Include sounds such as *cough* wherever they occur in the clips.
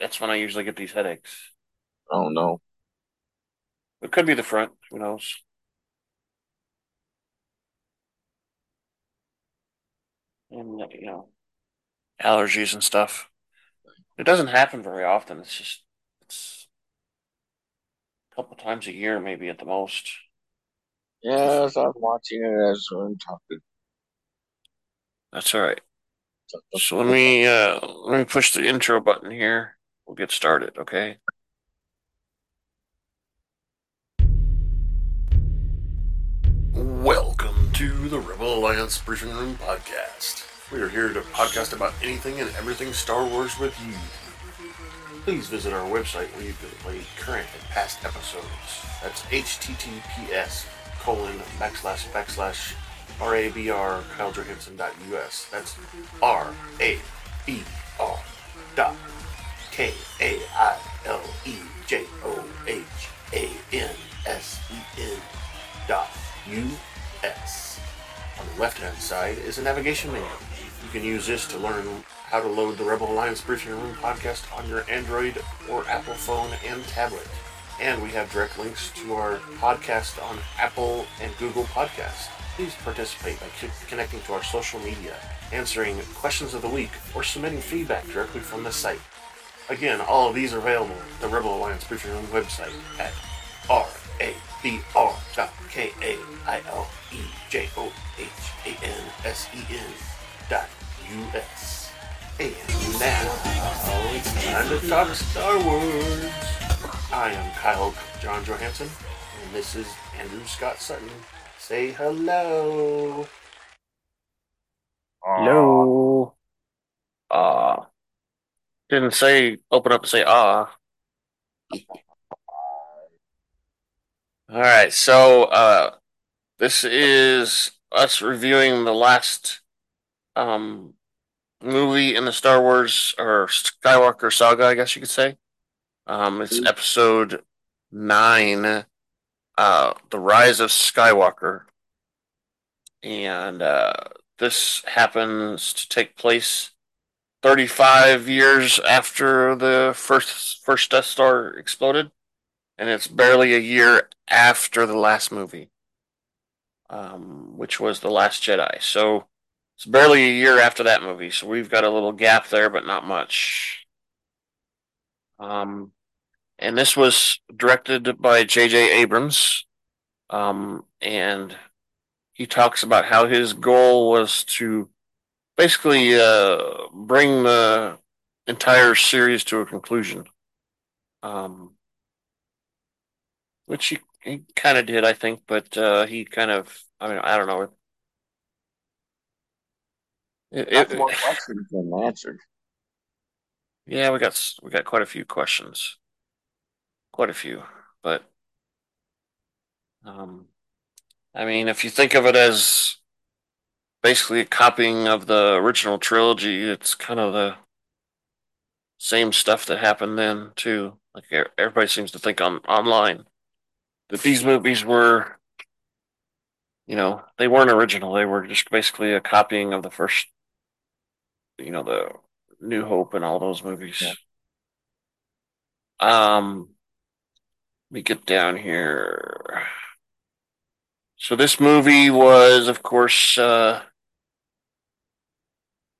that's when I usually get these headaches. Oh no. It could be the front. Who knows? And uh, you know, allergies and stuff. It doesn't happen very often. It's just it's a couple times a year, maybe at the most. Yes, I'm watching it as I'm talking. That's all right. So let me uh, let me push the intro button here. We'll get started, okay? Welcome to the Rebel Alliance Briefing Room podcast. We are here to podcast about anything and everything Star Wars with you. Please visit our website where you can play current and past episodes. That's https colon backslash backslash rabr kailejohansen.us. That's R A B R dot K A I L E J O H A N S E N dot U S. On the left hand side is a navigation menu. You can use this to learn how to load the Rebel Alliance Briefing Room podcast on your Android or Apple phone and tablet. And we have direct links to our podcast on Apple and Google Podcasts. Please participate by connecting to our social media, answering questions of the week, or submitting feedback directly from the site. Again, all of these are available at the Rebel Alliance Briefing Room website at r-a-b-r.k-a-i-l-e-j-o-h-a-n-s-e-n dot u-s. And now, it's time to talk Star Wars. I am Kyle John Johansen, and this is Andrew Scott Sutton. Say hello. Hello. Ah. Uh, didn't say open up and say ah. All right, so uh, this is us reviewing the last um, movie in the Star Wars or Skywalker saga, I guess you could say. Um, it's mm-hmm. episode nine, uh, The Rise of Skywalker. And uh, this happens to take place 35 years after the first first Death Star exploded, and it's barely a year after the last movie, um, which was The Last Jedi. So it's barely a year after that movie, so we've got a little gap there, but not much. Um, and this was directed by J.J. Abrams, um, and he talks about how his goal was to basically uh, bring the entire series to a conclusion. Um, which he, he kind of did, I think, but uh, he kind of, I mean, I don't know. It, it, more questions than answered. Yeah, we got we got quite a few questions, quite a few, but um, I mean, if you think of it as basically a copying of the original trilogy. It's kind of the same stuff that happened then too. Like everybody seems to think on online that these movies were, you know, they weren't original. They were just basically a copying of the first, you know, the New Hope and all those movies. Yeah. Um, me get down here. So this movie was, of course, uh,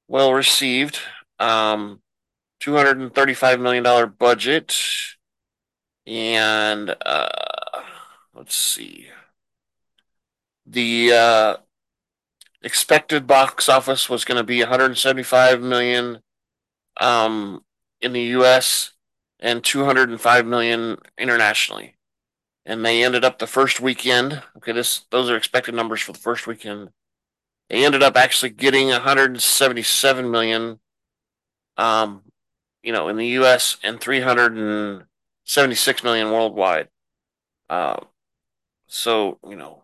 well received. Um, two hundred and thirty-five million dollar budget, and uh, let's see, the uh, expected box office was going to be one hundred seventy-five million um, in the U.S. and two hundred and five million internationally. And they ended up the first weekend. Okay, this those are expected numbers for the first weekend they ended up actually getting 177 million, um, you know, in the U.S. and 376 million worldwide. Uh, so you know,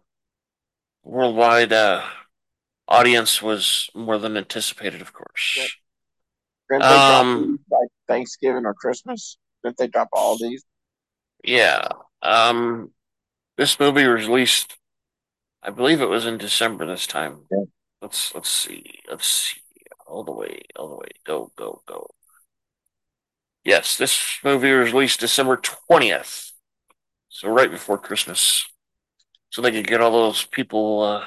worldwide uh, audience was more than anticipated, of course. Didn't um, like Thanksgiving or Christmas? Didn't they drop all these? Yeah. Um, this movie was released I believe it was in December this time. Yeah. Let's let's see. Let's see. All the way, all the way. Go, go, go. Yes, this movie was released December 20th. So right before Christmas. So they could get all those people uh,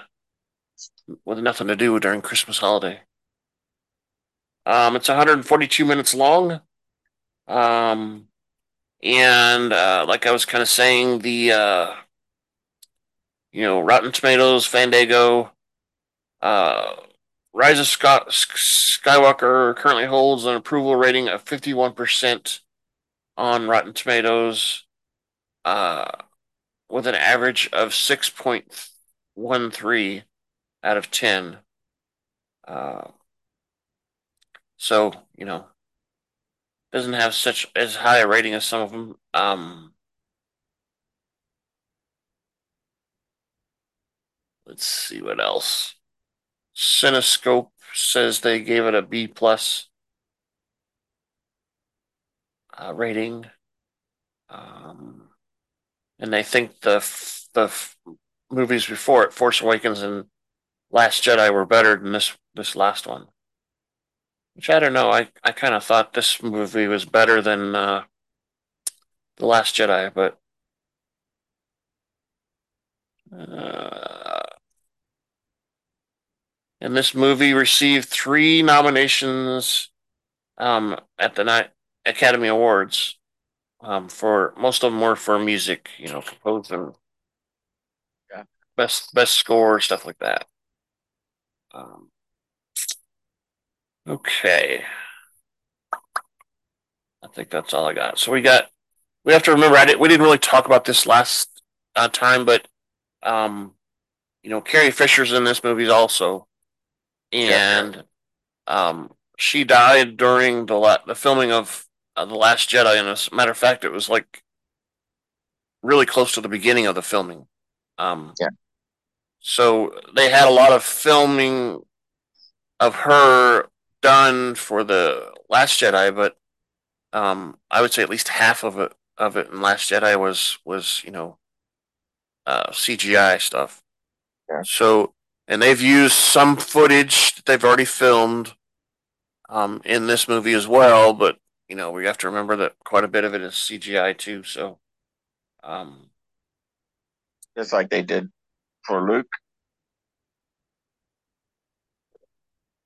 with nothing to do during Christmas holiday. Um, it's 142 minutes long. Um, and uh, like I was kind of saying, the uh, you know Rotten Tomatoes, Fandango, uh, Rise of Scott Skywalker currently holds an approval rating of 51% on Rotten Tomatoes, uh, with an average of 6.13 out of 10. Uh, so, you know, doesn't have such as high a rating as some of them. Um, let's see what else. CinemaScore says they gave it a B plus uh, rating, um, and they think the the movies before it, Force Awakens and Last Jedi, were better than this this last one. Which I don't know. I I kind of thought this movie was better than uh, the Last Jedi, but uh, and this movie received three nominations um, at the night Academy Awards. Um, for most of them were for music, you know, composer, yeah. best best score, stuff like that. Um, okay, I think that's all I got. So we got we have to remember I didn't, we didn't really talk about this last uh, time, but um, you know, Carrie Fisher's in this movie also, and um, she died during the la- the filming of uh, the Last Jedi. And as a matter of fact, it was like really close to the beginning of the filming. Um, yeah. So they had a lot of filming of her done for the Last Jedi, but um, I would say at least half of it of it in Last Jedi was was you know uh, CGI stuff. Yeah. So and they've used some footage that they've already filmed um, in this movie as well, but you know we have to remember that quite a bit of it is CGI too. So um, just like they did for Luke.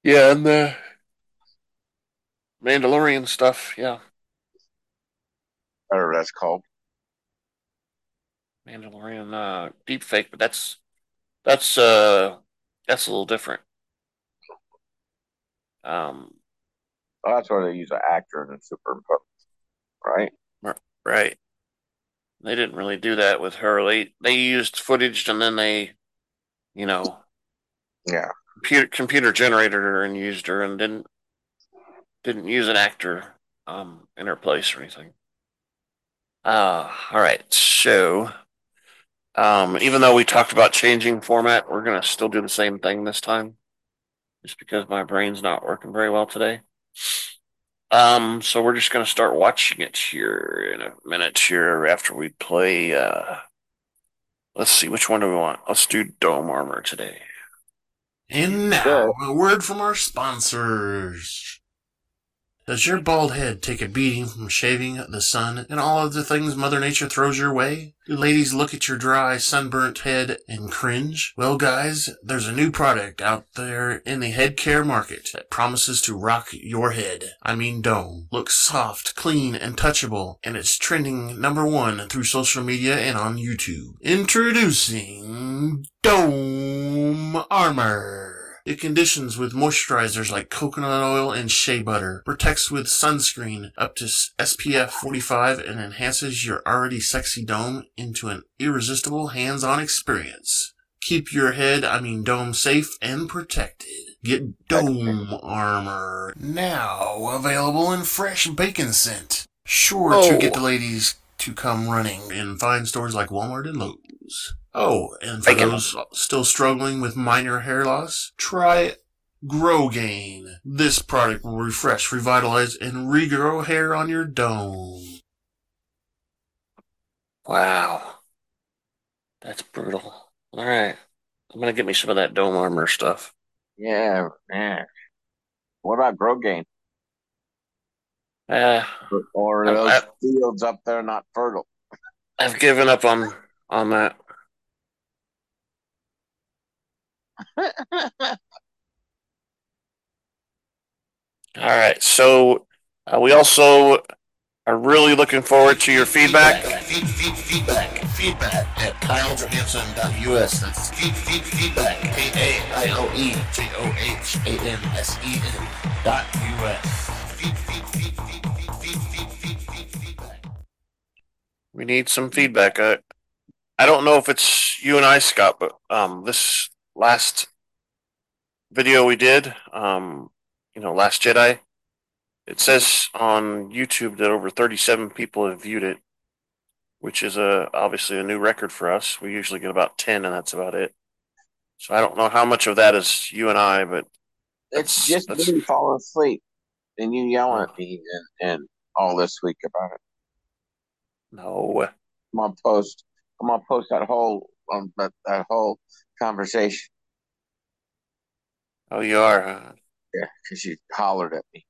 Yeah, and the Mandalorian stuff, yeah. Whatever that's called. Mandalorian uh deep fake, but that's that's uh that's a little different. Um well, that's where they use an actor and then superimpose, right? Right. They didn't really do that with her. They they used footage and then they, you know, yeah, computer computer generated her and used her and didn't didn't use an actor um in her place or anything. Uh all right. So um even though we talked about changing format, we're gonna still do the same thing this time. Just because my brain's not working very well today. Um, so we're just gonna start watching it here in a minute here after we play uh let's see which one do we want? Let's do dome armor today. And now a word from our sponsors. Does your bald head take a beating from shaving, the sun, and all of the things Mother Nature throws your way? Do ladies look at your dry, sunburnt head and cringe? Well, guys, there's a new product out there in the head care market that promises to rock your head. I mean Dome. Looks soft, clean, and touchable, and it's trending number one through social media and on YouTube. Introducing Dome Armor. It conditions with moisturizers like coconut oil and shea butter, protects with sunscreen up to SPF 45, and enhances your already sexy dome into an irresistible hands-on experience. Keep your head, I mean dome, safe and protected. Get Dome Armor now available in fresh bacon scent. Sure oh. to get oh. the ladies to come running in fine stores like Walmart and Lowe's. Oh, and for those still struggling with minor hair loss, try Growgain. This product will refresh, revitalize, and regrow hair on your dome. Wow. That's brutal. All right. I'm going to get me some of that dome armor stuff. Yeah, man. What about Growgain? Uh, or I- those I- fields up there not fertile. I've given up on on that. *laughs* All right. So uh, we also are really looking forward to your feedback. Feed, feed, feedback. Feedback at kailejohansen.us. That's feed, feed, feedback. K-A-I-L-E-J-O-H-A-N-S-E-N dot U-S. Feed, feed, feed, feed, feed, feed, feed, feed, feed, feedback. We need some feedback. I, I don't know if it's you and I, Scott, but um, this last video we did, um, you know, Last Jedi, it says on YouTube that over 37 people have viewed it, which is a obviously a new record for us. We usually get about 10, and that's about it. So I don't know how much of that is you and I, but It's just that's- me falling asleep and you yelling at me and, and all this week about it. no. I'm gonna post. I'm gonna post that whole um, that, that whole conversation. Oh, you are. Huh? Yeah, because you hollered at me.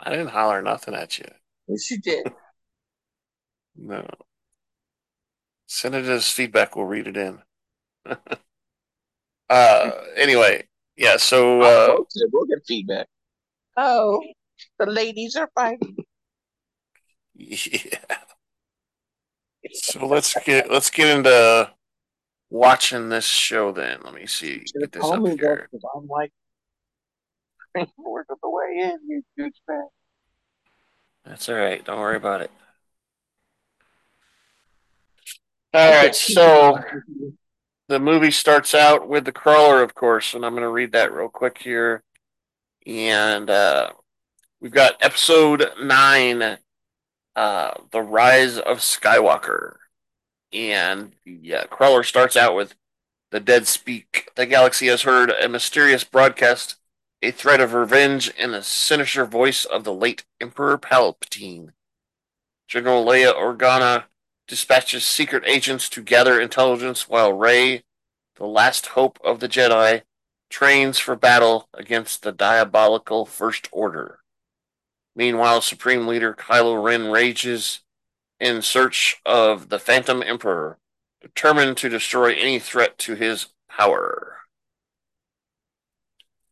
I didn't holler nothing at you. Yes, you did. *laughs* No. Send it as feedback. We'll read it in. *laughs* uh. Anyway, yeah. So uh. We'll get feedback. Oh, the ladies are fighting. *laughs* yeah. So let's get let's get into watching this show then. Let me see. Get this up me that here. I'm like *laughs* work the way in. You douchebag. That's all right. Don't worry about it. All right. So the movie starts out with the crawler, of course, and I'm going to read that real quick here. And uh, we've got episode nine, uh, The Rise of Skywalker. And yeah, crawler starts out with the dead speak. The galaxy has heard a mysterious broadcast, a threat of revenge, and the sinister voice of the late Emperor Palpatine. General Leia Organa dispatches secret agents to gather intelligence while Rey, the last hope of the Jedi, trains for battle against the diabolical First Order. Meanwhile, Supreme Leader Kylo Ren rages in search of the Phantom Emperor, determined to destroy any threat to his power.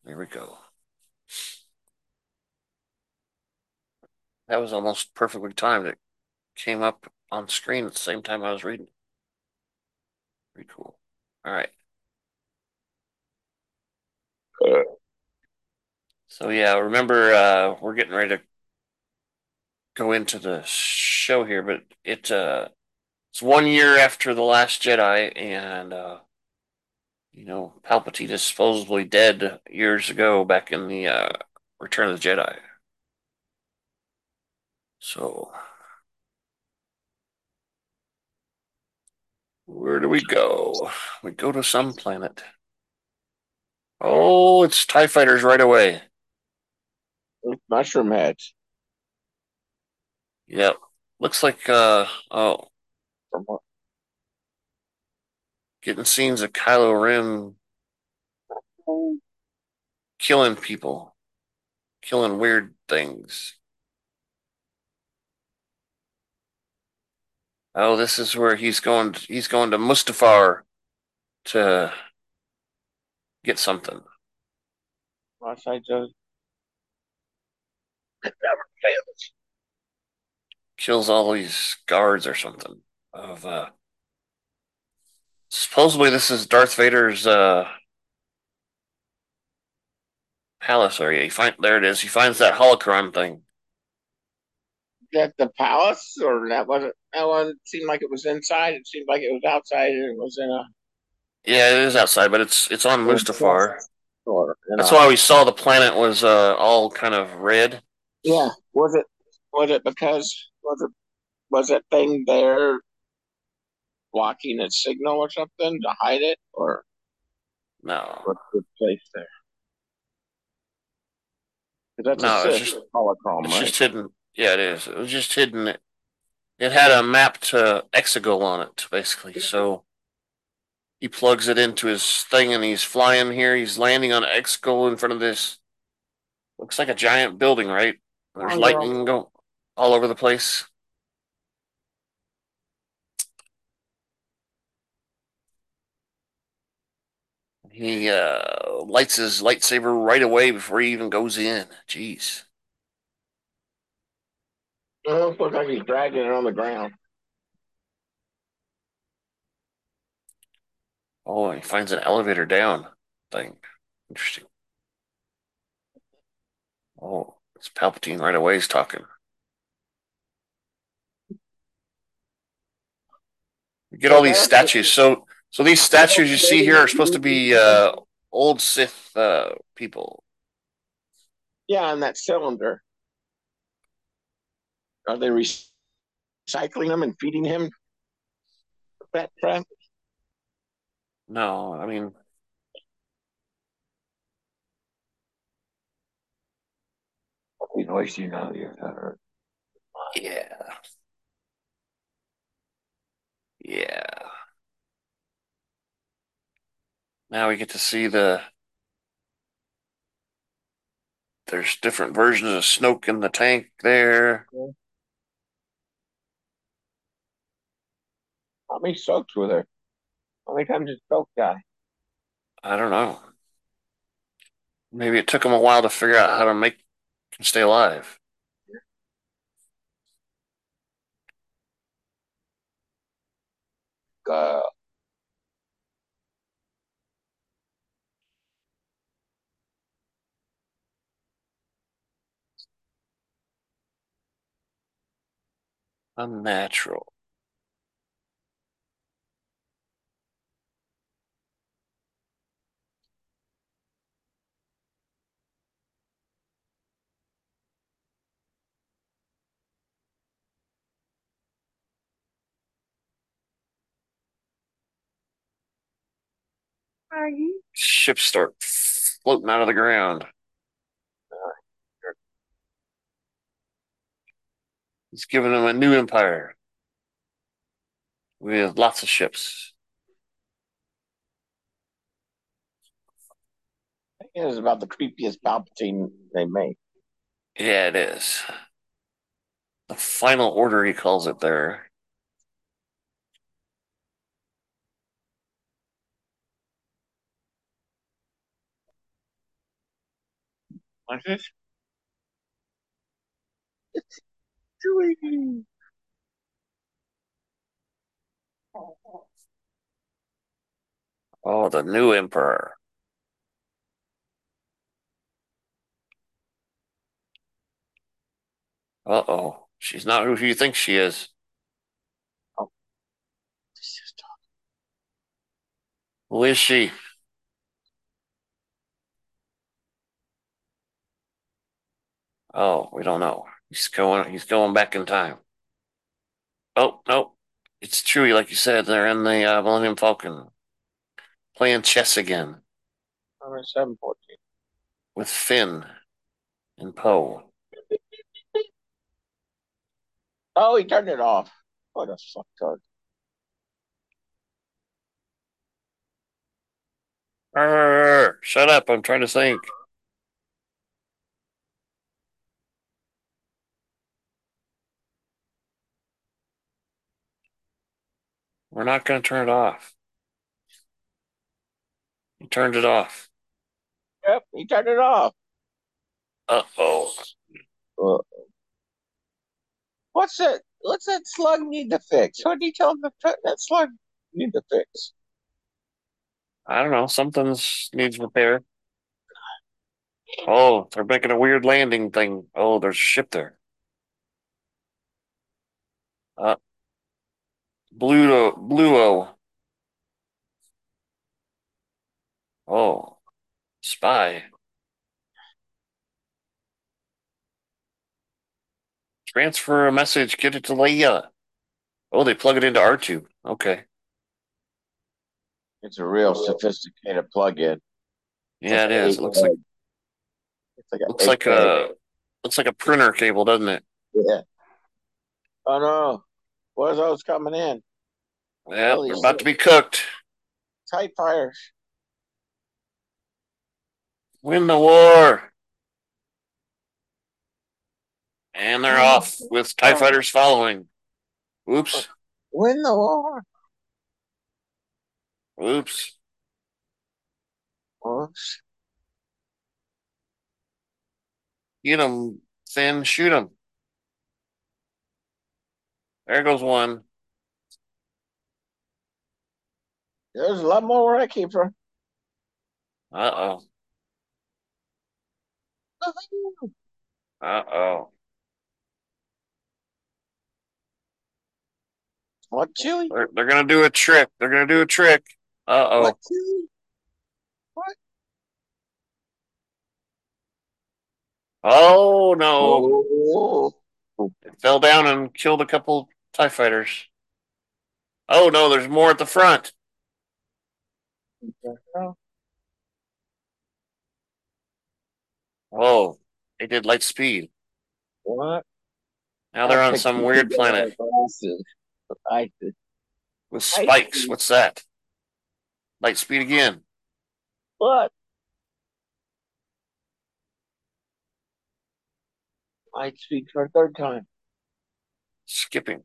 There we go. That was almost perfectly timed. It came up on screen at the same time I was reading. Pretty cool. All right. So yeah, remember uh, we're getting ready to go into the show here, but it uh, it's one year after the Last Jedi, and uh, you know Palpatine is supposedly dead years ago, back in the uh, Return of the Jedi. So where do we go? We go to some planet. Oh, it's TIE fighters right away. Mushroom heads. Yep. Looks like uh oh, getting scenes of Kylo Ren killing people, killing weird things. Oh, this is where he's going. He's going to Mustafar to get something. Last I. It never fails. Kills all these guards or something. Of uh, supposedly this is Darth Vader's uh palace area. He find there it is. He finds that holocron thing. That the palace, or that wasn't. That one seemed like it was inside. It seemed like it was outside. And it was in a. Yeah, it is outside, but it's it's on Mustafar. Or, That's why we saw the planet was uh, all kind of red. Yeah. Was it? Was it because? Was it? Was that thing there blocking its signal or something to hide it, or No, what's the place there that's No, it's just- holocron, it's right? just hidden. Yeah, it is. It was just hidden. It, it had a map to Exegol on it, basically. So he plugs it into his thing, and he's flying here. He's landing on Exegol in front of this. Looks like a giant building, right? There's Oh, lightning go. All over the place. He uh, lights his lightsaber right away before he even goes in. Jeez. It almost looks like he's dragging it on the ground. Oh, he finds an elevator down thing. Interesting. Oh, it's Palpatine right away. He's talking. Get all these statues. So, so these statues you see here are supposed to be uh, old Sith uh, people. Yeah, and that cylinder. Are they recycling them and feeding him that crap? No, I mean, He's wasting out your cover. yeah, yeah. Now we get to see the. There's different versions of Snoke in the tank there. How many Snokes were there? How many times did Snoke die? I don't know. Maybe it took him a while to figure out how to make him stay alive. Uh, Unnatural. Ships start floating out of the ground. He's giving them a new empire with lots of ships. I think it is about the creepiest Palpatine they make. Yeah, it is. The final order, he calls it there. It's. Oh, the new emperor. Uh oh. She's not who you think she is. This is talking. Who is she? Oh, we don't know. He's going he's going back in time. Oh, no. It's Chewie, like you said. They're in the uh, Millennium Falcon. Playing chess again Number seven fourteen. with Finn and Poe. Oh, he turned it off. What a fucktard. Arr, shut up. I'm trying to think. We're not going to turn it off. He turned it off. Yep, he turned it off. Uh oh. What's that? What's that slug need to fix? What did you tell him to that slug need to fix? I don't know. Something's needs repair. Oh, they're making a weird landing thing. Oh, there's a ship there. Uh, Bluto, Bluo. Oh, spy. Transfer a message. Get it to Leia. Oh, they plug it into R2. Okay. It's a real sophisticated plug-in. Yeah, it is. It looks like It's like a looks like a looks like a printer cable, doesn't it? yeah. Oh no, where's those coming in? Yeah, Holy they're about to be cooked. Tight fires. Win the war. And they're off with TIE fighters following. Oops. Win the war. Oops. Oops. Get them, Finn. Shoot them. There goes one. There's a lot more where I came from. Uh oh. *laughs* Uh oh. What Chewie? They're, they're gonna do a trick. They're gonna do a trick. Uh oh. What Chewie? Oh no. Oh, It fell down and killed a couple TIE fighters. Oh no, there's more at the front. Oh, they did light speed. what? Now they're on some weird planet. With spikes. What's that? Light speed again. What? Light speed for a third time. Skipping.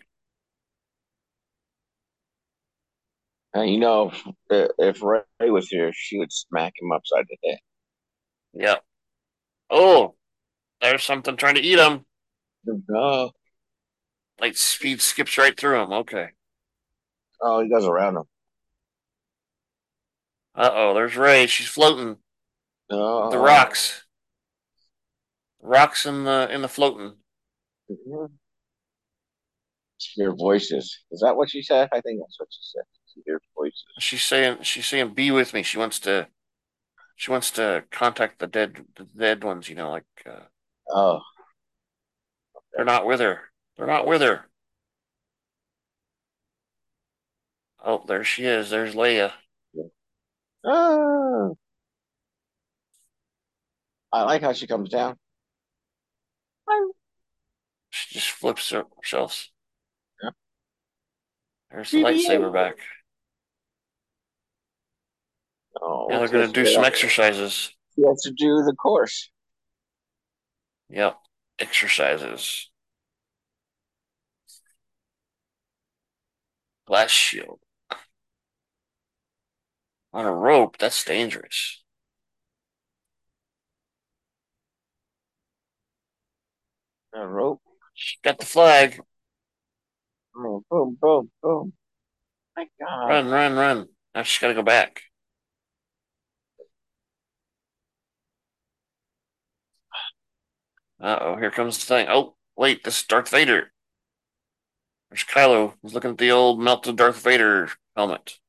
And you know, if, if Rey was here, she would smack him upside the head. Yep. Oh, there's something trying to eat him. Oh, Light speed skips right through him. Okay. oh, he goes around him. Uh oh, there's Rey. She's floating. Oh. The rocks. Rocks in the in the floating. Mhm. Hear voices. Is that what she said? I think that's what she said. She hears voices. She's saying she's saying be with me. She wants to she wants to contact the dead the dead ones, you know, like uh, Oh, they're not with her. They're not with her. Oh, there she is. There's Leia. ah. I like how she comes down. She just flips herself. Yeah. There's the lightsaber back. Oh, Now they're gonna do some exercises. She has to do the course. Yep. Exercises. Glass shield. On a rope, that's dangerous. A rope. She got the flag. Oh, boom, boom, boom. My God. Run, run, run. Now she's gotta go back. Uh oh, here comes the thing. Oh, wait, this is Darth Vader. There's Kylo. He's looking at the old melted Darth Vader helmet.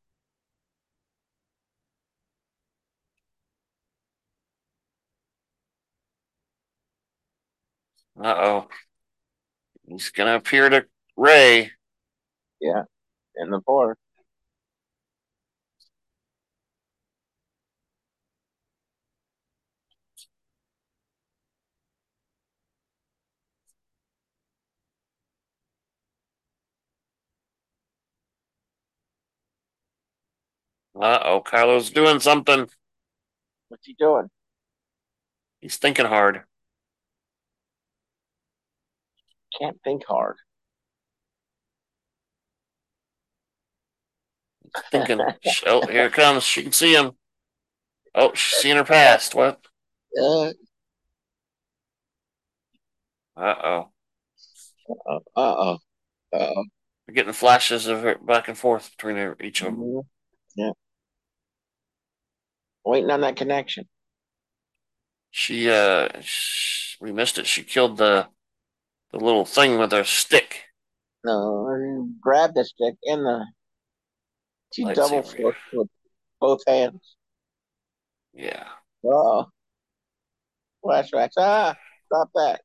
Uh oh. He's gonna appear to Rey. Yeah, in the force. Uh oh, Kylo's doing something. What's he doing? He's thinking hard. Can't think hard. Thinking, oh, here it comes. She can see him. Oh, she's seeing her past. What? Uh Uh oh. oh. Uh oh. Uh oh. We're getting flashes of her back and forth between each of them. Yeah. Waiting on that connection. She, uh, sh we missed it. She killed the the little thing with her stick. No, you grab the stick in the. She Lightsaber. double force with both hands. Yeah. Oh. Flashbacks. Ah, stop that.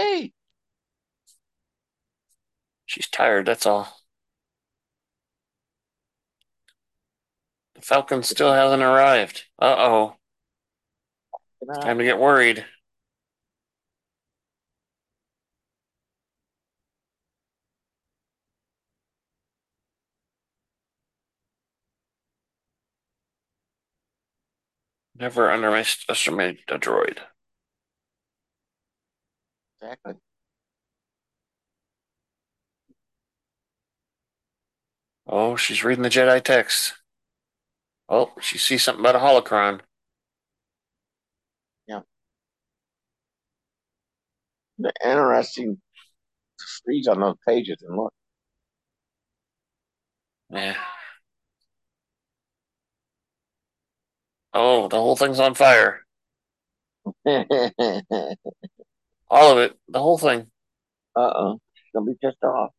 Hey. She's tired, that's all. The Falcon still hasn't arrived. Uh oh. It's time to get worried. Never underestimate a droid. Exactly. Oh, she's reading the Jedi text. Oh, she sees something about a holocron. Yeah. The interesting freeze on those pages and look. Yeah. Oh, the whole thing's on fire. *laughs* All of it. The whole thing. Uh oh. She'll be pissed off.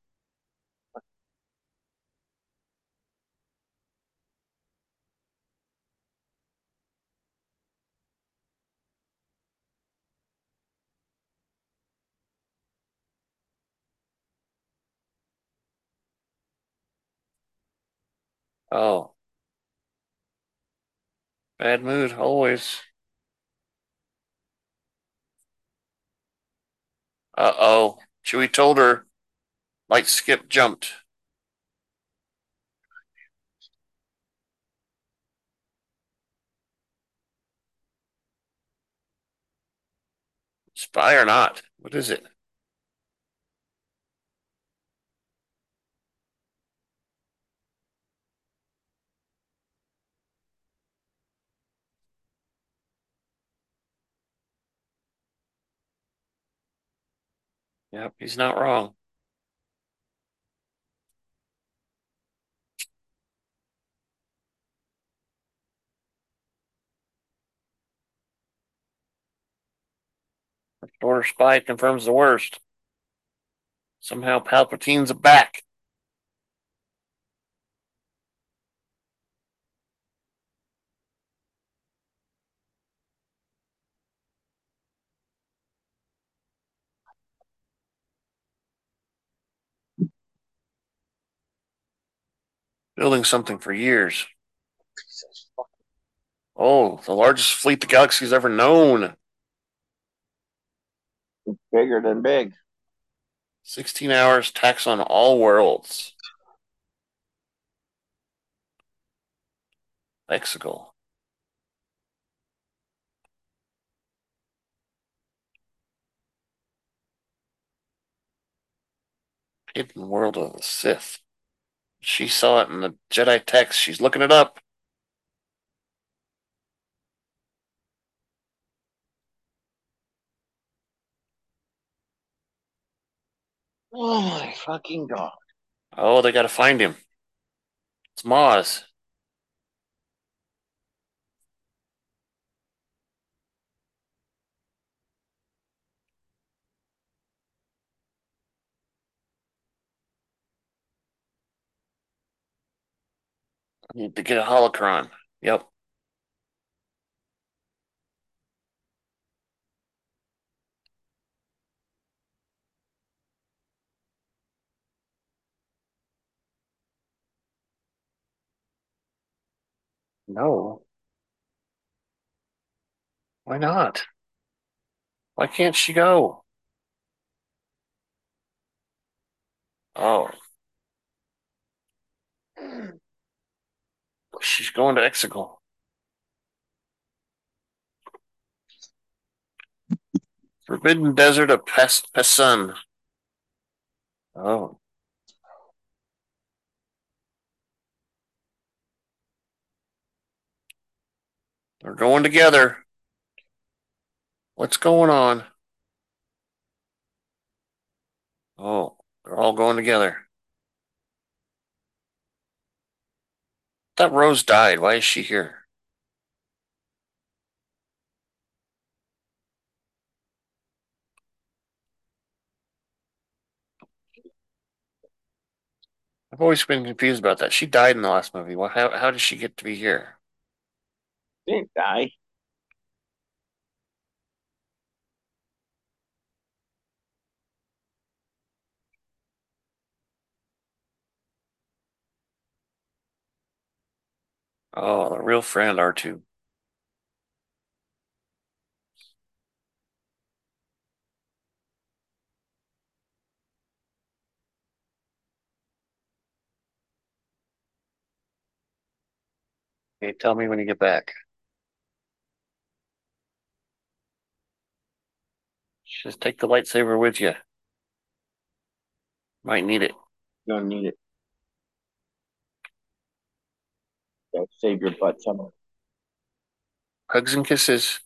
Oh. Bad mood, always. Uh oh. Chewie told her light skip jumped. Spy or not? What is it? Yep, he's not wrong. Order spy confirms the worst. Somehow Palpatine's back. Building something for years. Oh, the largest fleet the galaxy's ever known. Bigger than big. 16 hours, tax on all worlds. Exegol. Hidden World of the Sith. She saw it in the Jedi text. She's looking it up. Oh my fucking god. Oh, they gotta find him. It's Maz. Need to get a holocron. Yep. No. Why not? Why can't she go? Oh. *clears throat* She's going to Exegol. Forbidden Desert of Pes- Pesun. Oh. They're going together. What's going on? Oh, they're all going together. That Rose died. Why is she here? I've always been confused about that. She died in the last movie. Well, how how did she get to be here? She Didn't die. Oh, a real friend, R2. Hey, tell me when you get back. Just take the lightsaber with you. Might need it. Gonna need it. Don't save your butt somewhere. Hugs and kisses.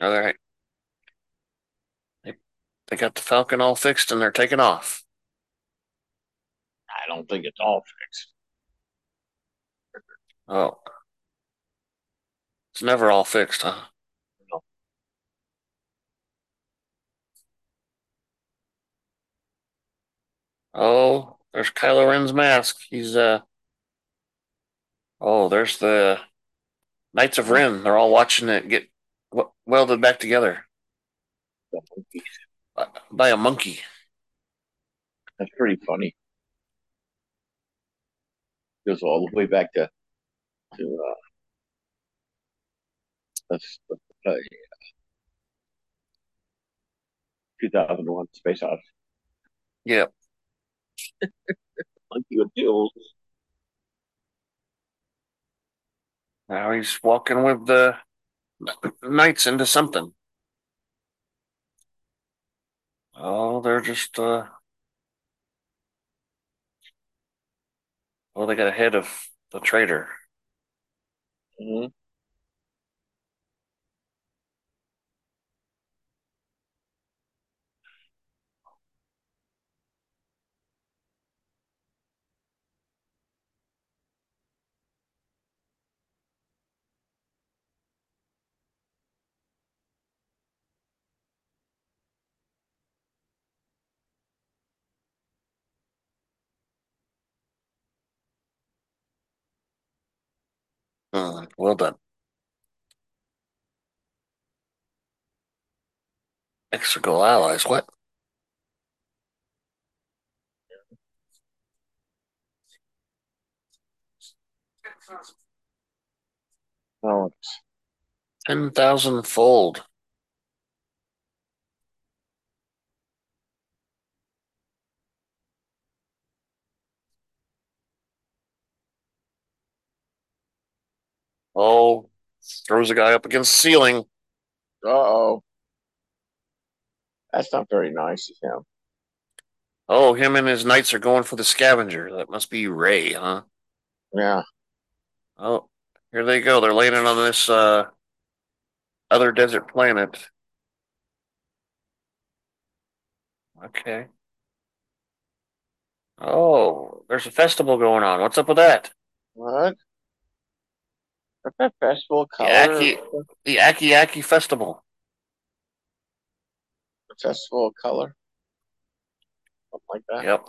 All right. They, they got the Falcon all fixed and they're taking off. I don't think it's all fixed. Oh. It's never all fixed, huh? No. Oh, there's Kylo Ren's mask. He's uh Oh, there's the Knights of Ren. They're all watching it get welded back together by a monkey. That's pretty funny. Goes all the way back to to uh, let's uh, 2001 Space Odyssey. Yep. Monkey with. Now he's walking with the knights into something. Oh, they're just uh well they got ahead of the traitor. Mm-hmm. Mm, well done. Exegol allies, what? Oh, Ten thousand fold. Oh, throws a guy up against the ceiling. uh oh. That's not very nice of him. Oh, him and his knights are going for the scavenger. That must be Rey, huh? Yeah. Oh, here they go. They're landing on this uh other desert planet. Okay. Oh, there's a festival going on. What's up with that? What? *laughs* Festival The color? Aki, the Aki Aki Festival. A festival of color? Something like that. Yep.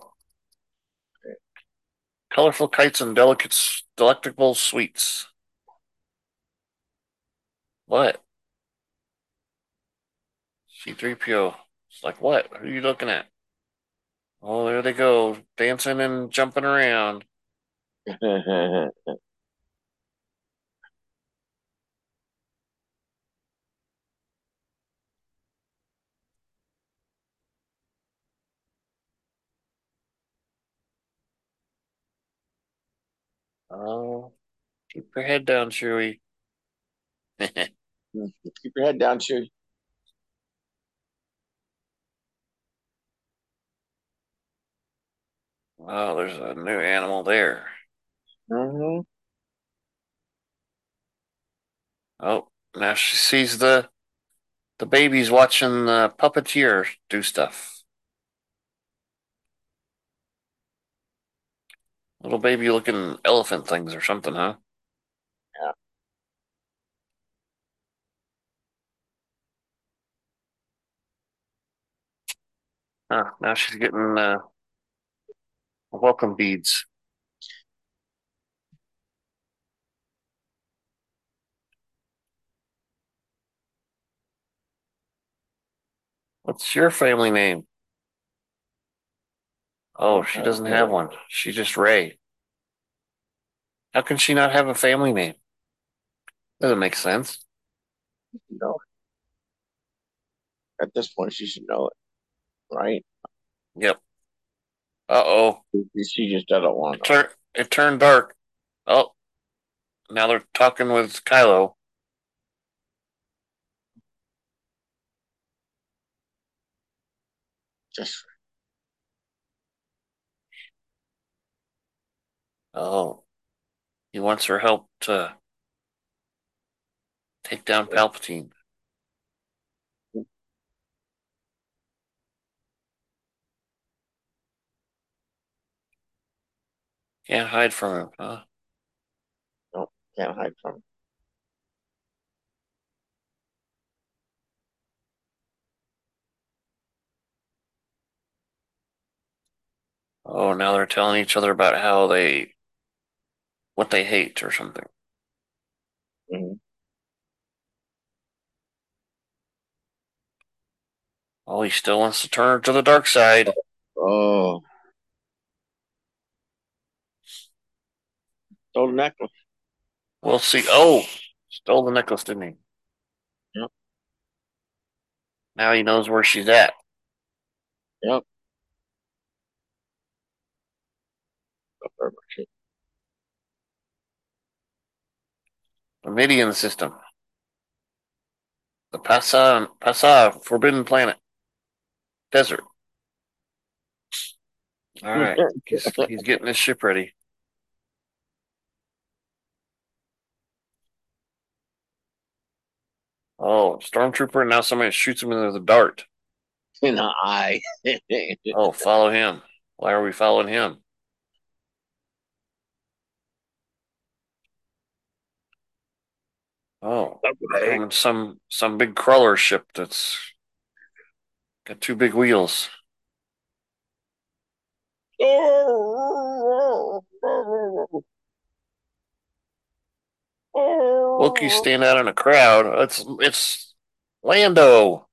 Colorful kites and delicate, delectable sweets. What? C3PO. It's like, what? Who are you looking at? Oh, there they go, dancing and jumping around. *laughs* Oh, keep your head down, Chewie. *laughs* Keep your head down, Chewie. Oh, there's a new animal there. Mm-hmm. Oh, now she sees the the babies watching the puppeteer do stuff. Little baby looking elephant things or something, huh? Yeah. Huh, now she's getting uh, welcome beads. What's your family name? Oh, she doesn't have one. She's just Rey. How can she not have a family name? Doesn't make sense. Know, at this point, she should know it, right? Yep. Uh oh. She just doesn't want it. Tur- it turned dark. Oh. Now they're talking with Kylo. Just. Oh. He wants her help to take down Palpatine. Can't hide from him, huh? No, can't hide from him. Oh, now they're telling each other about how they, what they hate or something. Mm-hmm. Oh, he still wants to turn her to the dark side. Oh. Stole the necklace. We'll see. Oh, stole the necklace, didn't he? Yep. Now he knows where she's at. Yep. The Midian system. The Pasa, Pasa Forbidden Planet. Desert. All *laughs* right. he's, he's getting his ship ready. Oh, stormtrooper! Now somebody shoots him with a dart. *laughs* In the eye. *laughs* oh, follow him. Why are we following him? Oh, okay. some some big crawler ship that's got two big wheels. Wookiees stand out in a crowd. It's it's Lando.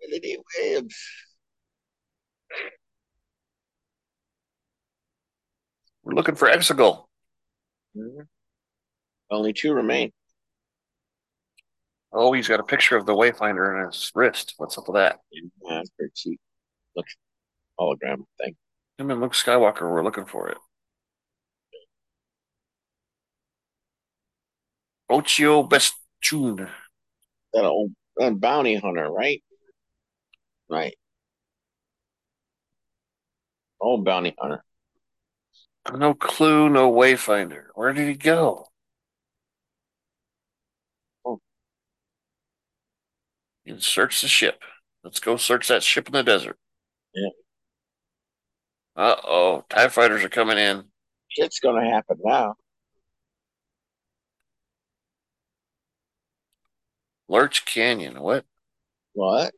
Williams. We're looking for Exegol. Mm-hmm. Only two remain. Oh, he's got a picture of the Wayfinder on his wrist. What's up with that? Yeah, that's pretty cheap. Look, hologram thing. Him and Luke Skywalker were looking for it. Ochi Bestoon. That old that bounty hunter, right? Right. Old bounty hunter. No clue, no wayfinder. Where did he go? Oh. And search the ship. Let's go search that ship in the desert. Yeah. Uh oh. TIE fighters are coming in. Shit's gonna happen now. Lurch Canyon. What? What?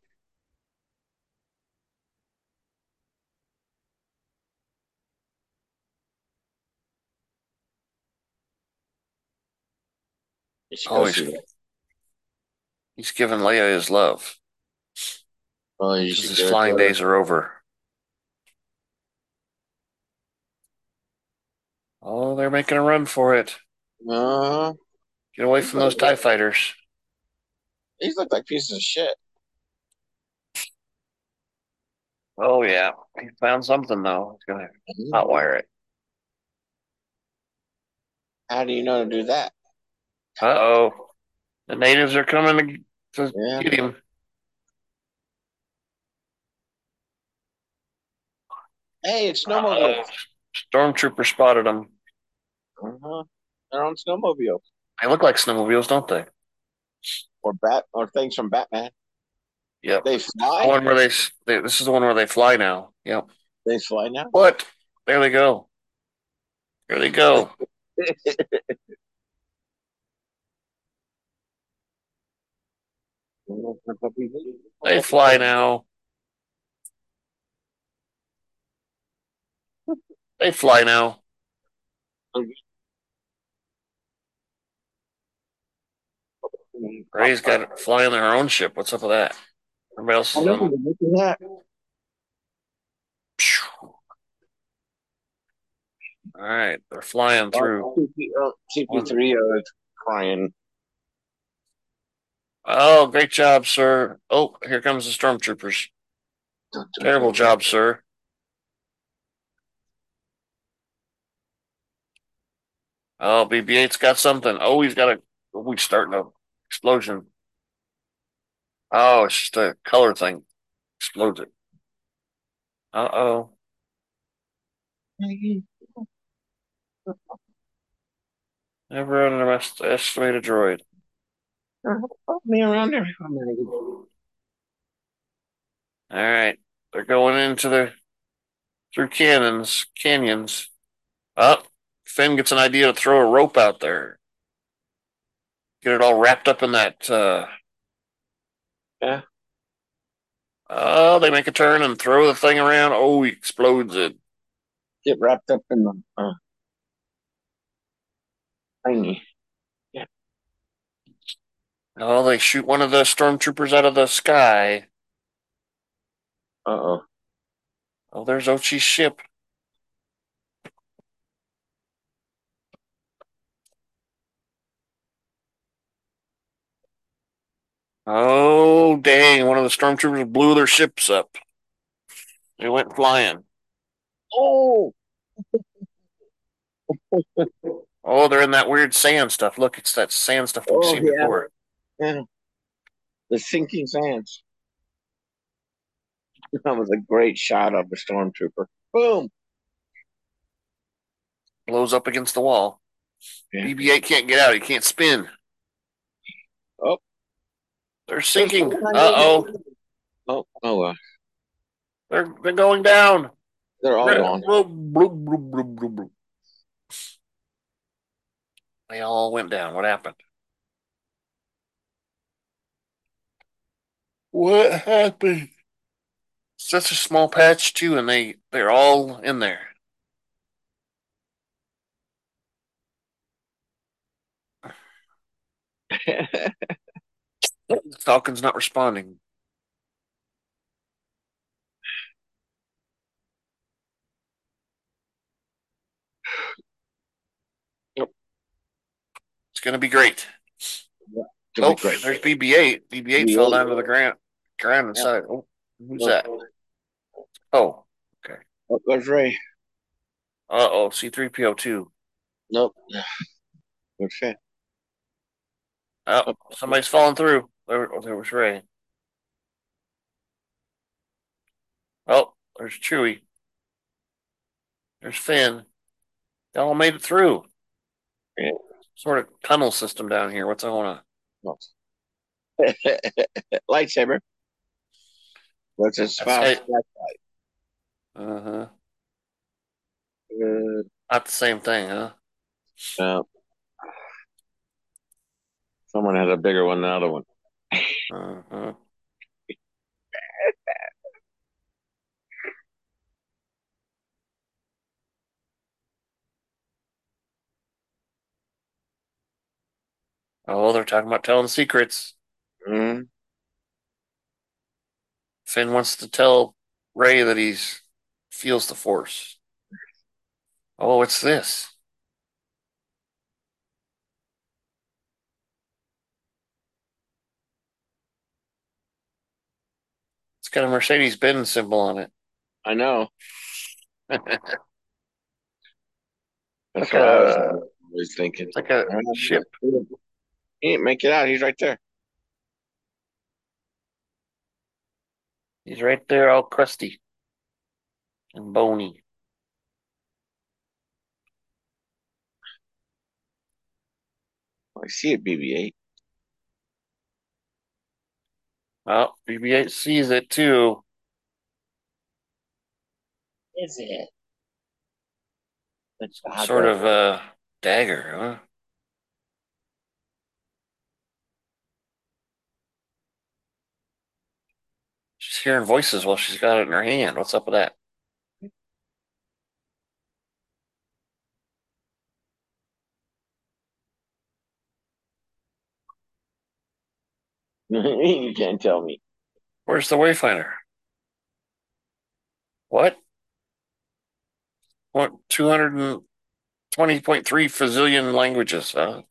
Oh, he's, he's giving Leia his love. Well, his flying days are over. Oh, they're making a run for it. Uh, Get away from those TIE fighters. These look like pieces of shit. Oh, yeah. He found something, though. He's going to hotwire it. How do you know to do that? Uh oh. The natives are coming to, to yeah. get him. Hey, it's snowmobile. Uh, Stormtrooper spotted them. Uh-huh. They're on snowmobiles. They look like snowmobiles, don't they? Or bat or things from Batman. Yep. They fly. The one where they, they this is the one where they fly now. Yep. They fly now. What? There they go. There they go. *laughs* They fly now. They fly now. Rey's got it flying her own ship. What's up with that? Everybody else is on. All right, they're flying through. CP3 uh, crying. Oh, great job, sir. Oh, here comes the stormtroopers. Terrible job, sir. Oh, BB-8's got something. Oh, he's got a. We starting a explosion. Oh, it's just a color thing. Explodes it. Uh oh. Never underestimate a droid. Follow me around there. All right, they're going into the through canyons. Canyons. Up. Oh, Finn gets an idea to throw a rope out there. Get it all wrapped up in that. Uh... Yeah. Oh, they make a turn and throw the thing around. Oh, he explodes it. Get wrapped up in the uh, thingy. Oh, they shoot one of the stormtroopers out of the sky. Uh oh. Oh, there's Ochi's ship. Oh, dang. One of the stormtroopers blew their ships up. They went flying. Oh! *laughs* oh, they're in that weird sand stuff. Look, it's that sand stuff we've oh, seen yeah. before. Yeah. The sinking sands. *laughs* That was a great shot of a stormtrooper. Boom! Blows up against the wall. Yeah. BB-8 can't get out. He can't spin. Oh, they're sinking. Uh oh. Oh, oh, uh. They're they're going down. They're all gone. They all went down. What happened? What happened? Such a small patch too, and they they're all in there. *laughs* Falcon's not responding. It's going to be great. Yeah, oh, great. there's BB-8. BB-8 fell down to the ground, ground inside. Yeah. Oh, who's that? Oh, okay. Oh, there's Rey. Uh oh, C3PO two. Nope. *sighs* Okay. Oh, somebody's falling through. There, there was Rey. Oh, there's Chewie. There's Finn. They all made it through. Yeah. Sort of tunnel system down here. What's going on? *laughs* Lightsaber. What's a spot? Uh huh. Uh, Not the same thing, huh? No. Someone had a bigger one than the other one. Uh-huh. Oh, they're talking about telling secrets. Mm-hmm. Finn wants to tell Rey that he's feels the force. Oh, what's this? It's got a Mercedes Benz symbol on it. I know. *laughs* That's like what a, I was, thinking. Like a ship. He didn't make it out. He's right there. He's right there, all crusty and bony. I see it, BB-8. Well, BB-8 sees it too. Is it? It's sort of a dagger, huh? Hearing voices while she's got it in her hand. What's up with that? *laughs* you can't tell me. Where's the Wayfinder? What? What? 220.3 fazillion languages, huh?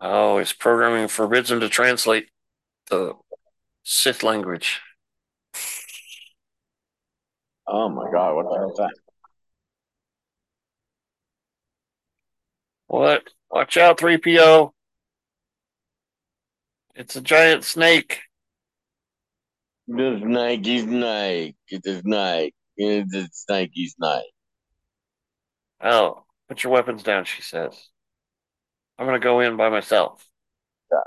Oh, his programming forbids him to translate the Sith language. Oh my god, what the hell is that? What? Watch out, 3PO. It's a giant snake. The snake is snake. It's a snake. It's a snake is snake. Oh, put your weapons down, she says. I'm gonna go in by myself. Yeah.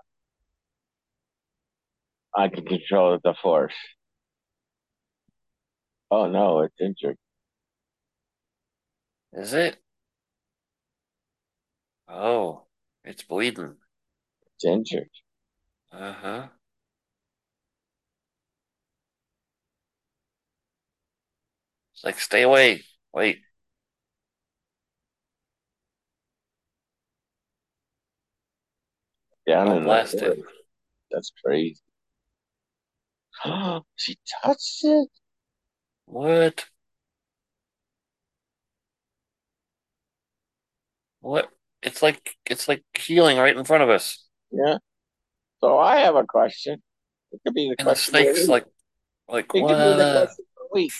I can control the force. Oh no, it's injured. Is it? Oh, it's bleeding. It's injured. Uh huh. It's like, stay away. Wait. Down in the it. That's crazy. *gasps* she touched it. What? What? It's like it's like healing right in front of us. Yeah. So I have a question. It could be the And question. of snake's like like. It the what? the week.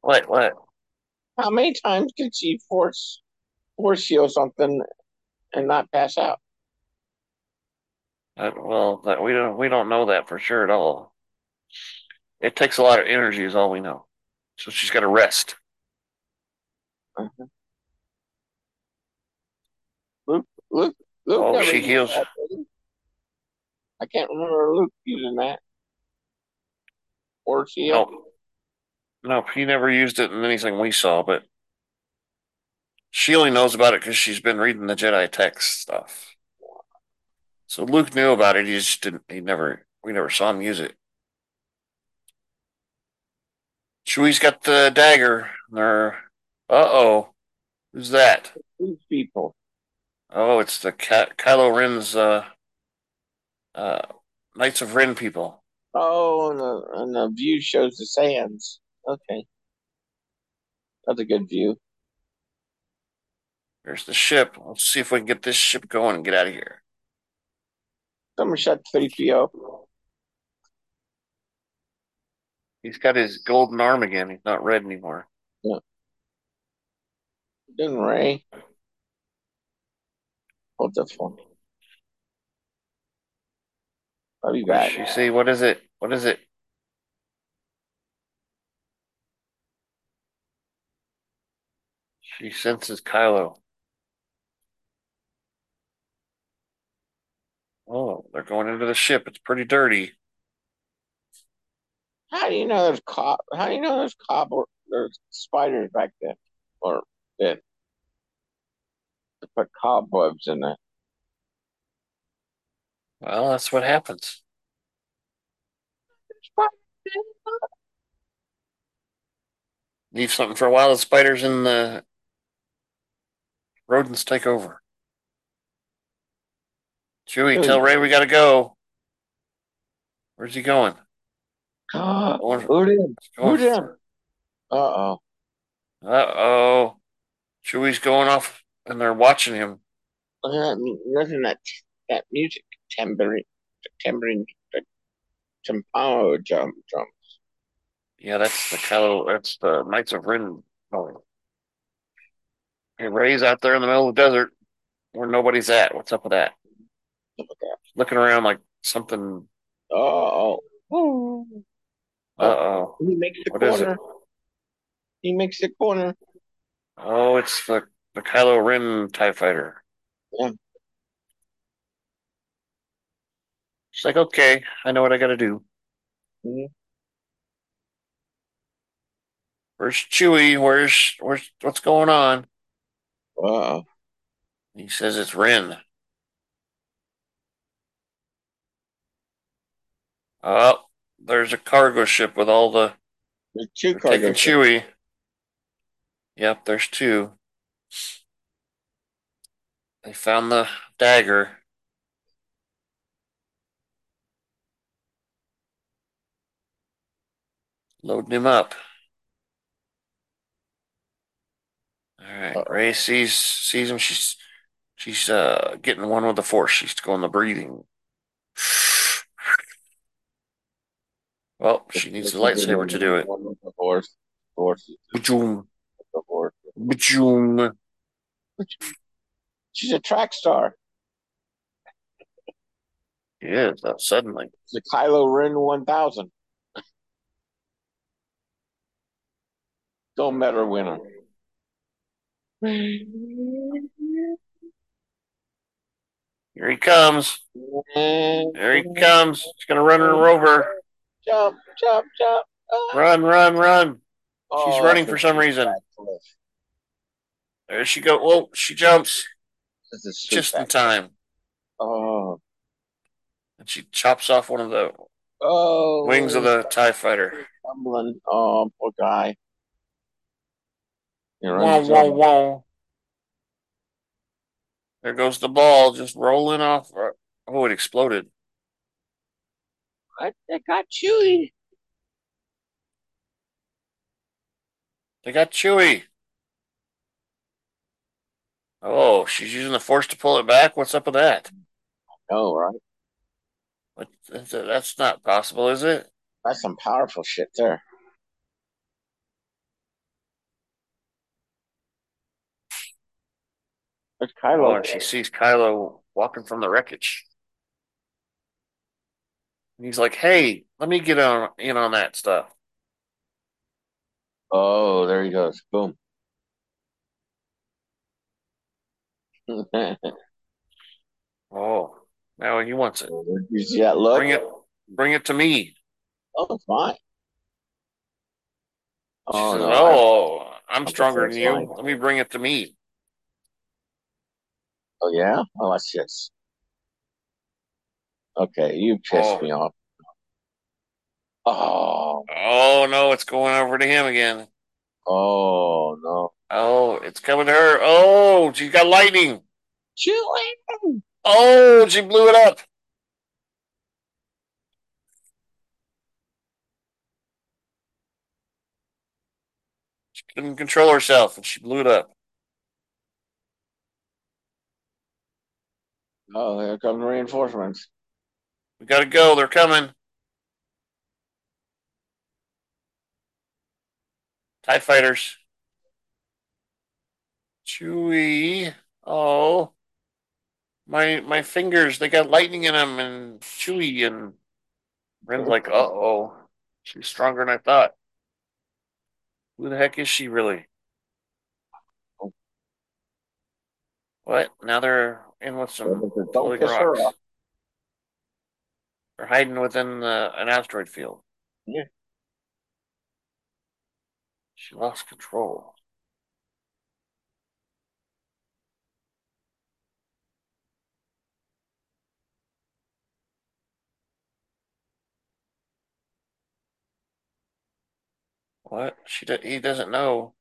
What what? How many times can she force force heal something and not pass out? Uh, well, that we don't we don't know that for sure at all. It takes a lot of energy, is all we know. So she's got to rest. Uh-huh. Luke, Luke, Luke. Oh, she heals. that. I can't remember Luke using that. Or she. No, no, he never used it in anything we saw, but she only knows about it because she's been reading the Jedi text stuff. So Luke knew about it. He just didn't. He never. We never saw him use it. Chewie's got the dagger. They're. Uh oh. Who's that? These people. Oh, it's the Ky- Kylo Ren's uh, uh, Knights of Ren people. Oh, and the and the view shows the sands. Okay, that's a good view. There's the ship. Let's see if we can get this ship going and get out of here. Someone shut three PO. He's got his golden arm again. He's not red anymore. Didn't Rey? Hold the phone. I'll be back. she see? What is it? What is it? She senses Kylo. Oh, they're going into the ship. It's pretty dirty. How do you know there's cob? How do you know there's cob or there's spiders back then, or then to put cobwebs in there? Well, that's what happens. Leave something for a while. The spiders and the rodents take over. Chewie, tell Rey we gotta go. Where's he going? Going, Who did? Who did? Uh oh. Uh oh. Chewie's going off and they're watching him. That. Listen that that music. Tambourine, tambourine, timpano drum, drums. Yeah, that's the Kylo. That's the Knights of Ren going. Hey, Rey's out there in the middle of the desert where nobody's at. What's up with that? Look at that. Looking around like something. Oh, oh. Uh oh. He makes the What is it? corner. He makes the corner. Oh, it's the the Kylo Ren Tie Fighter. Yeah. She's like, okay, I know what I got to do. Mhm. Where's Chewie? Where's where's what's going on? Uh-oh. He says it's Ren. Oh, there's a cargo ship with all the There's two taking cargo ships. Chewie. Yep, there's two. They found the dagger. Loading him up. All right, Uh-oh. Rey sees sees him. She's She's uh, getting one with the force. She's going the breathing. *sighs* *sighs* *sighs* Well, she needs a lightsaber to do it. Horse. Horse. Bajoom. Bajoom. She's a track star. She is, uh, suddenly. The Kylo Ren 1000. Don't matter winner. Here he comes. There he comes. He's going to run her over. Jump, jump, jump. Ah. Run, run, run. She's Oh, running for some reason. There she goes. Whoa, she jumps This is just in time. Oh, And she chops off one of the oh. wings of the TIE fighter. Tumbling. Oh, poor guy. You're Whoa, whoa, whoa. There goes the ball just rolling off. Oh, it exploded. I, I got Chewy. They got Chewie. Oh, she's using the force to pull it back. What's up with that? Oh, right. What, that's, that's not possible, is it? That's some powerful shit there. There's Oh, Kylo. and she sees Kylo walking from the wreckage. And he's like, "Hey, let me get on in on that stuff." Oh, there he goes. Boom. *laughs* Oh, now he wants it. you see that look? Bring it, bring it to me. Oh, it's fine. Oh, says, no. "Oh, I'm I'm stronger than fine. you. Let me bring it to me." Oh, yeah? Oh, that's just. Okay, you pissed Oh. me off. Oh, Oh no, it's going over to him again. oh, no. Oh, it's coming to her. Oh, she got lightning. Chewie! Oh, she blew it up. She couldn't control herself and she blew it up. Oh, here come reinforcements. We gotta go. They're coming. TIE fighters. Chewie. Oh. My my fingers, they got lightning in them and Chewie and Ren's like, uh oh. She's stronger than I thought. Who the heck is she really? What? Now they're in with some Don't piss her off. They're hiding within the, an asteroid field. Yeah. She lost control. What? She do, he doesn't know.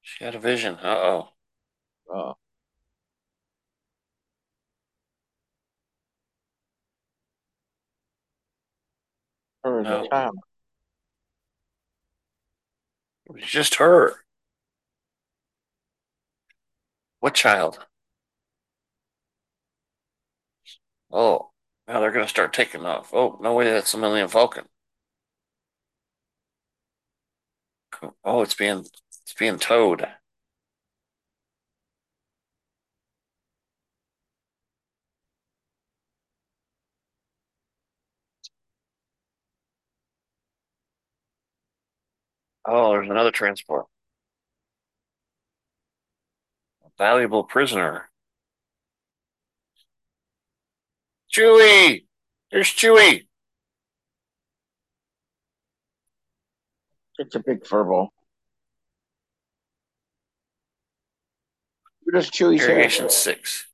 She had a vision. Uh oh. Oh, her as No. a child. It was just her. What child? Oh, now they're gonna start taking off. Oh, no way, that's the Millennium Falcon. Oh, it's being it's being towed. Oh, there's another transport. A valuable prisoner. Chewie! There's Chewie! It's a big furball. Who does Chewie's hair? Irrigation six.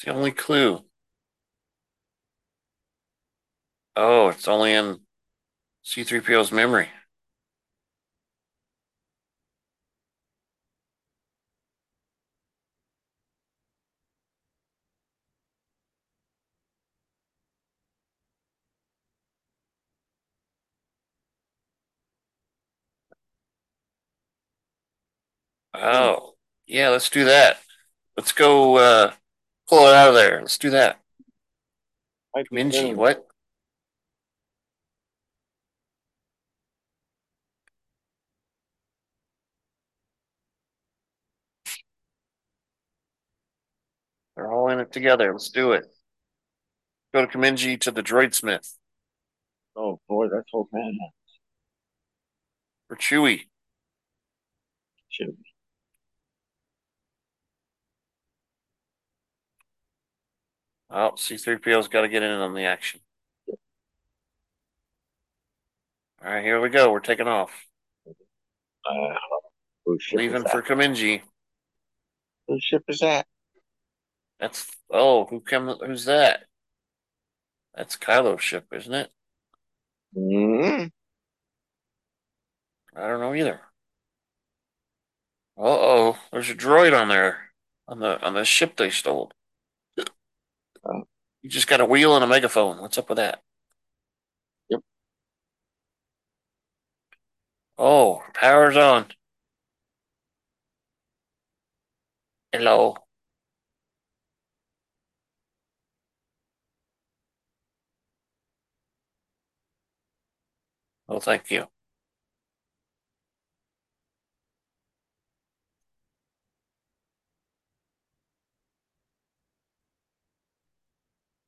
It's the only clue. Oh, it's only in C3PO's memory. Oh, yeah, let's do that. Let's go uh pull it out of there. Let's do that. Minji, what? They're all in it together. Let's do it. Go to Kamenji to the droid smith. Oh boy, that's old man. For Chewie. Should Oh, C3PO's got to get in on the action. All right, here we go. We're taking off. uh, Leaving for that? Kamenji. Whose ship is that? That's oh, who come? Who's that? That's Kylo's ship, isn't it? hmm I don't know either. Uh oh, there's a droid on there on the on the ship they stole. Oh. You just got a wheel and a megaphone. What's up with that? Yep. Oh, power's on. Hello. Oh, thank you.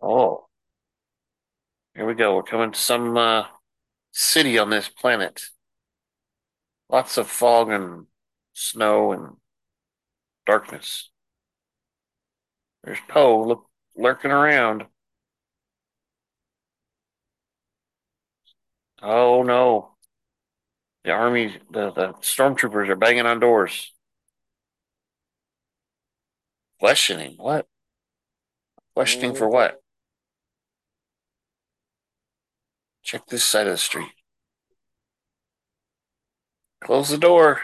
Oh, here we go. We're coming to some uh, city on this planet. Lots of fog and snow and darkness. There's Poe look, lurking around. Oh no. The army, the, the stormtroopers are banging on doors. Questioning. What? Questioning for what? Check this side of the street. Close the door.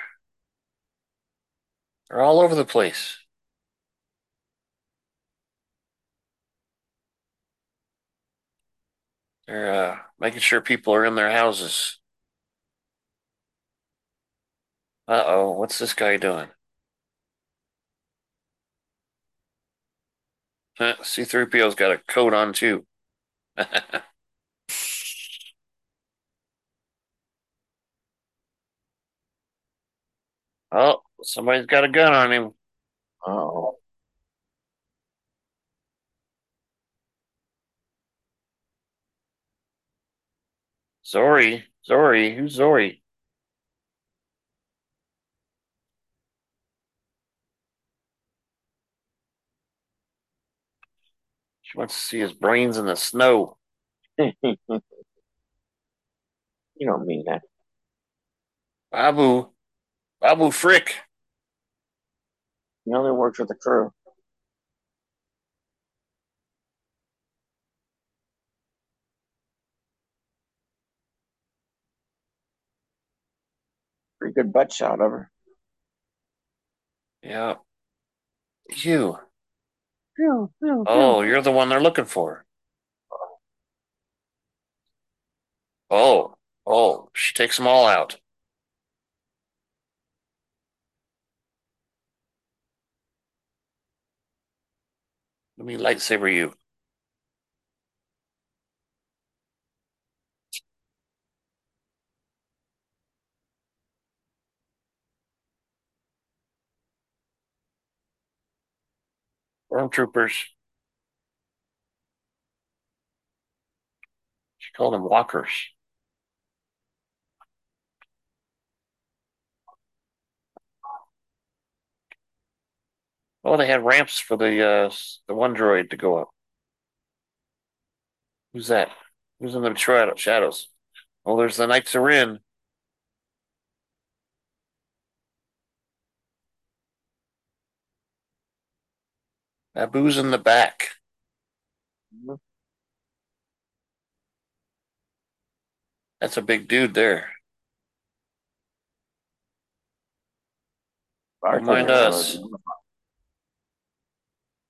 They're all over the place. They're uh, making sure people are in their houses. Uh oh, what's this guy doing? Huh, C3PO's got a coat on too. *laughs* oh, somebody's got a gun on him. Oh, Zorii. Zorii. Who's Zorii? She wants to see his brains in the snow. *laughs* you don't mean that. Babu. Babu Frick. He only works with the crew. Pretty good butt shot of her. Yeah. You. Phew, phew, Oh, you're the one they're looking for. Oh. Oh, she takes them all out. Let me lightsaber you. Stormtroopers. She called them walkers. Oh, they had ramps for the uh the one droid to go up. Who's that? Who's in the shadow- shadows? Oh, there's the Knights of Ren. Babu's in the back. Mhm. That's a big dude there. Don't mind us.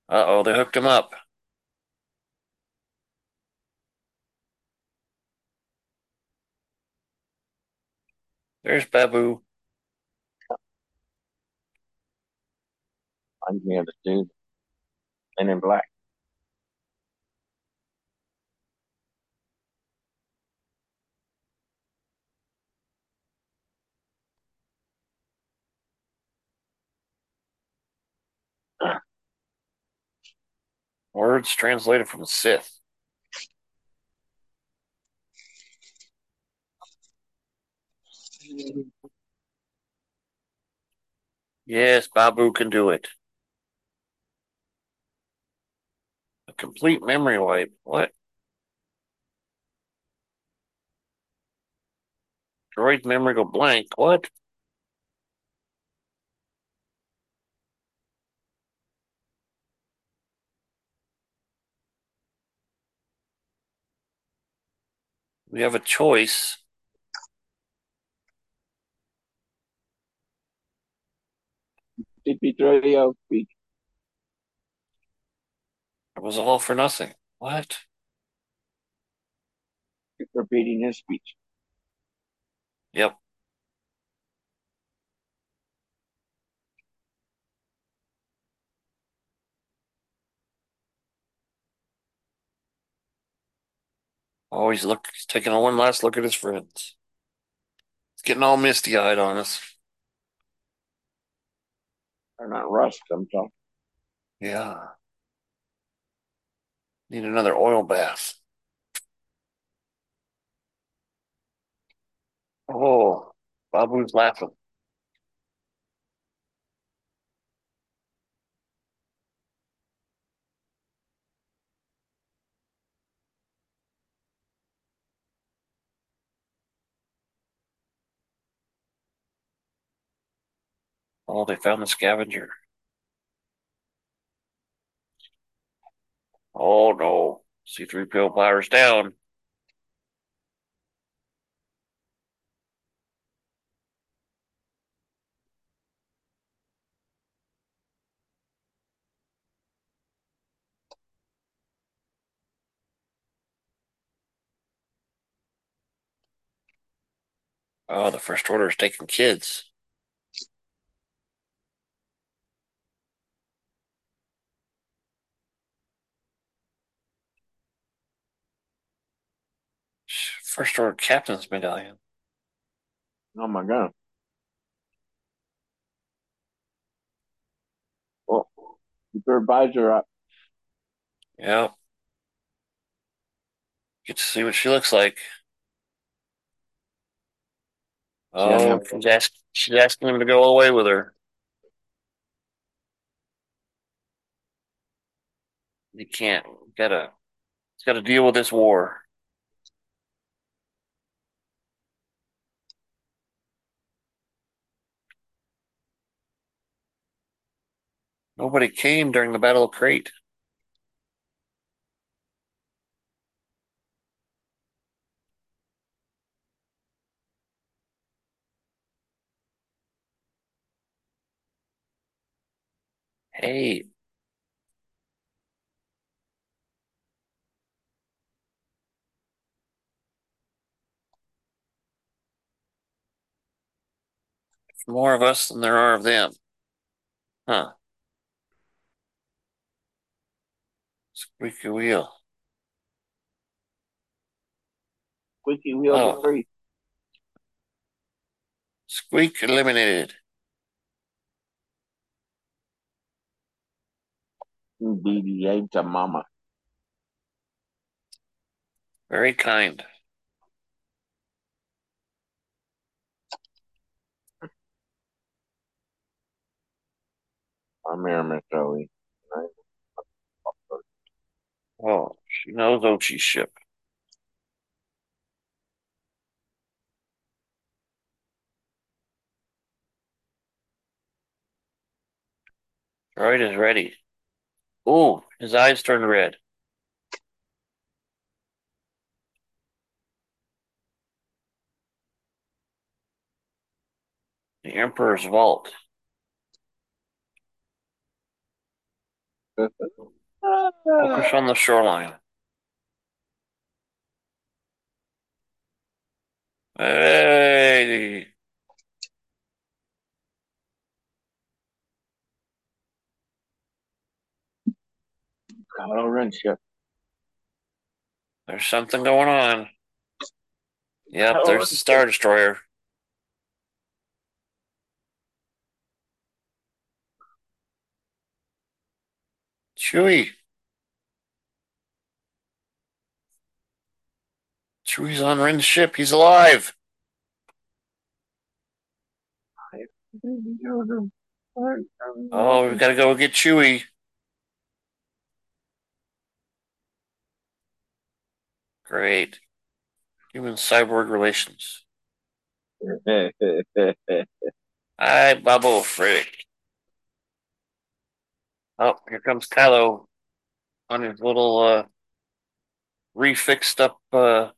Uh-oh, they hooked him up. There's Babu. I'm here to do. And in black. Words translated from Sith. Yes, Babu can do it. A complete memory wipe. What? Droid memory go blank. What? We have a choice. CP3 speech. It was all for nothing. What? Repeating his speech. Yep. Always look, he's taking one last look at his friends. It's getting all misty eyed on us. They're not rust, I'm talking. Yeah. Need another oil bath. Oh, Babu's laughing. Oh, they found the scavenger. Oh no. C3PO powers down. Oh, the First Order is taking kids. First Order Captain's Medallion. Oh my god. Well, your uh, advisor up. Yeah. Get to see what she looks like. Oh, she's, ask, she's asking him to go away with her. He can't. Gotta. He's got to deal with this war. Nobody came during the Battle of Crait. Hey. More of us than there are of them. Huh. Squeaky wheel. Squeaky wheel oh. free. Squeak eliminated. BB-8 to mama. Very kind. I'm here, Miss Joey. Oh, she knows Ochi's ship. Droid is ready. Oh, his eyes turned red. The Emperor's Vault. *laughs* Focus on the shoreline. Hey. Kylo Ren, yet? There's something going on. Yep, there's the Star Destroyer. Chewie. Chewie's on Ren's ship. He's alive. Oh, we've got to go get Chewie. Great. Human cyborg relations. *laughs* Hi, Babu Frick. Oh, here comes Kylo on his little uh refixed up uh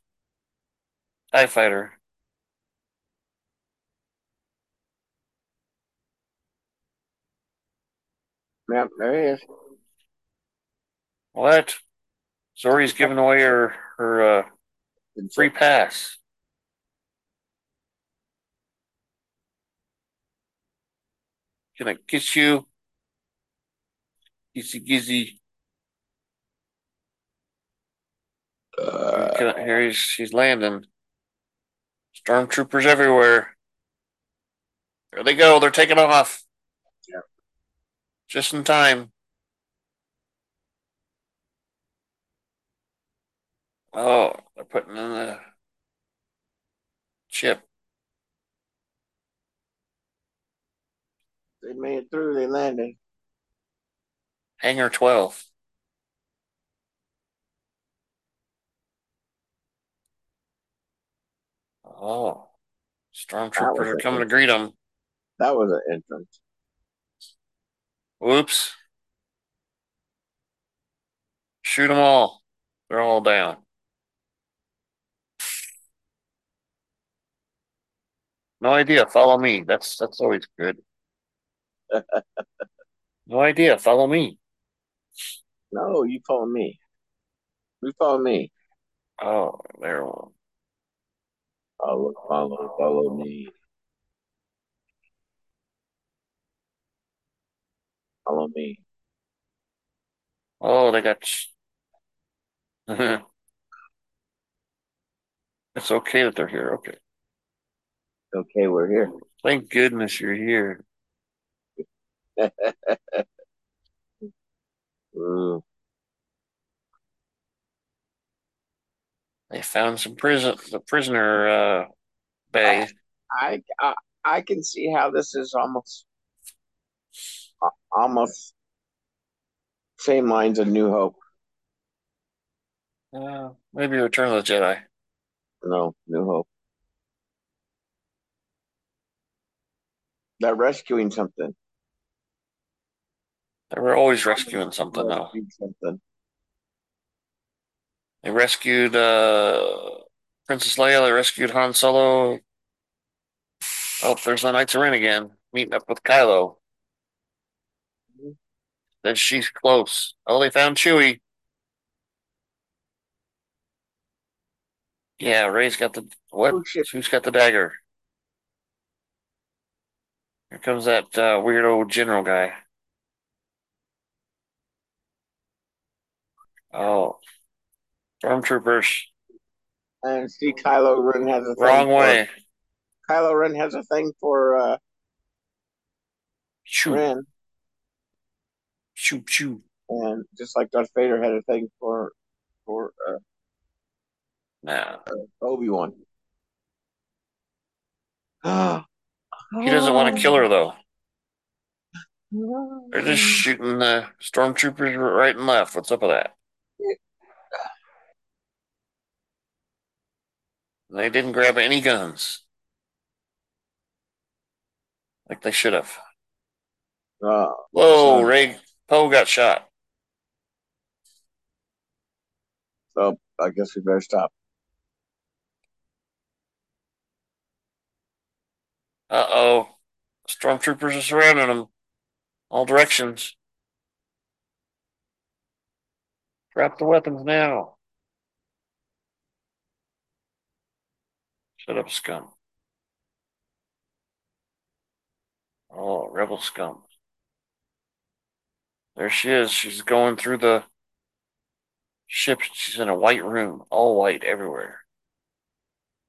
TIE fighter. yep, there he is. What? Zorii's giving away her her uh free pass. Can I kiss you? Kissy gizzy. Uh, Can I, here he's she's landing. Stormtroopers everywhere. There they go. They're taking off. Yep. Just in time. Oh, they're putting in the chip. they made it through. They landed. Hangar 12. Oh, stormtroopers are coming to greet them. That was an entrance. Whoops. Shoot them all. They're all down. No idea. Follow me. That's that's always good. *laughs* no idea. Follow me. No, you follow me. You follow me. Oh, there. one. Follow, follow, follow me. Follow me. Oh, they got. *laughs* it's okay that they're here. Okay. Okay, we're here. Thank goodness you're here. *laughs* Ooh, They found some prison, the prisoner uh, bay. I, I I can see how this is almost almost same lines of New Hope. Uh, maybe Return of the Jedi. No, New Hope. They're rescuing something. They were always rescuing something, though. Something. They rescued uh, Princess Leia. They rescued Han Solo. Oh, there's the Knights of Ren again, meeting up with Kylo. Then she's close. Oh, they found Chewie. Yeah, Rey's got the what? Oh. Who's got the dagger? Here comes that uh, weirdo general guy. Oh, stormtroopers. And see, Kylo Ren has a thing Wrong for- way. Kylo Ren has a thing for uh, Shoot, Ren, shoot, shoot. and just like Darth Vader had a thing for for uh, Nah, Obi Wan. *gasps* he doesn't want to kill her though. They're just *sighs* shooting the stormtroopers right and left. What's up with that? They didn't grab any guns. Like they should have. Uh, Whoa. Rey Poe got shot. so I guess we better stop. Uh oh. Stormtroopers are surrounding them. All directions. Drop the weapons now. Shut up, scum. Oh, rebel scum. There she is. She's going through the ship. She's in a white room, all white everywhere.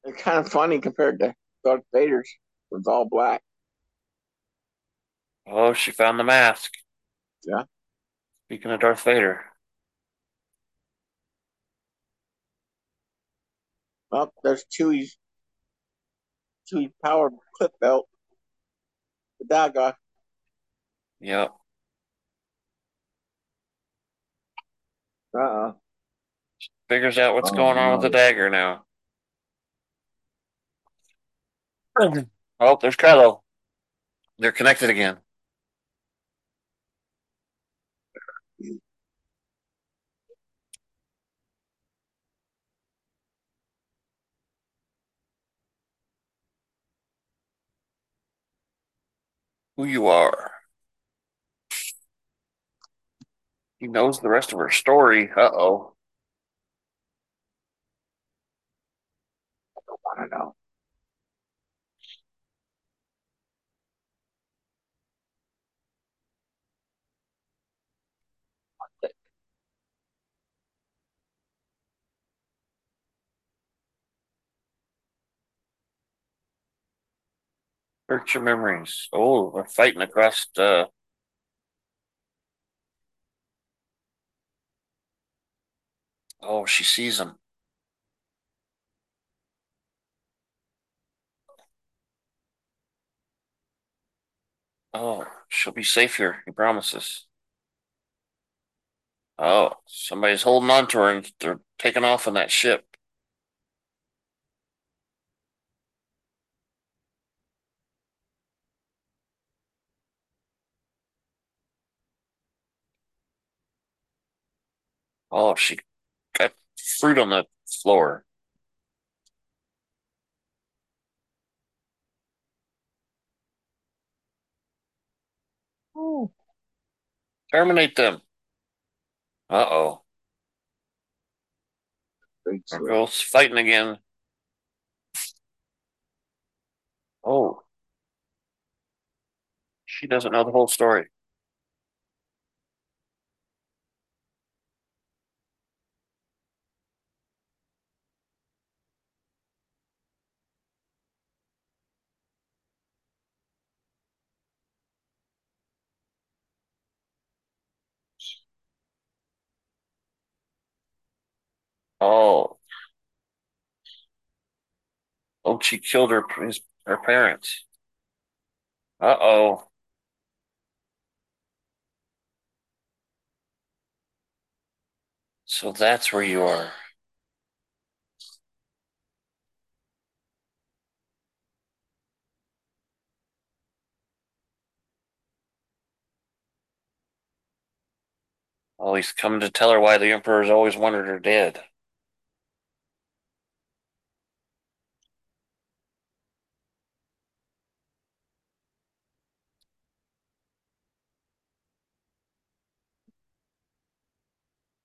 It's kind of funny compared to Darth Vader's. It's all black. Oh, she found the mask. Yeah. Speaking of Darth Vader. Well, there's Chewie's Chewie's power clip belt. The dagger. Yep. Uh-uh. Figures out what's Oh, going on with the dagger now. Oh, there's Kylo. They're connected again. Who you are. He knows the rest of her story. Uh oh. I don't want to know. Search your memories. Oh, we're fighting across the. Oh, she sees him. Oh, she'll be safe here. He promises. Oh, somebody's holding on to her and they're taking off on that ship. Oh, she got fruit on the floor. Oh. Terminate them. Uh oh. Big There slip. goes fighting again. Oh. She doesn't know the whole story. Oh. Oh, she killed her his, her parents. Uh oh. So that's where you are. Oh, he's coming to tell her why the Emperor's always wanted her dead.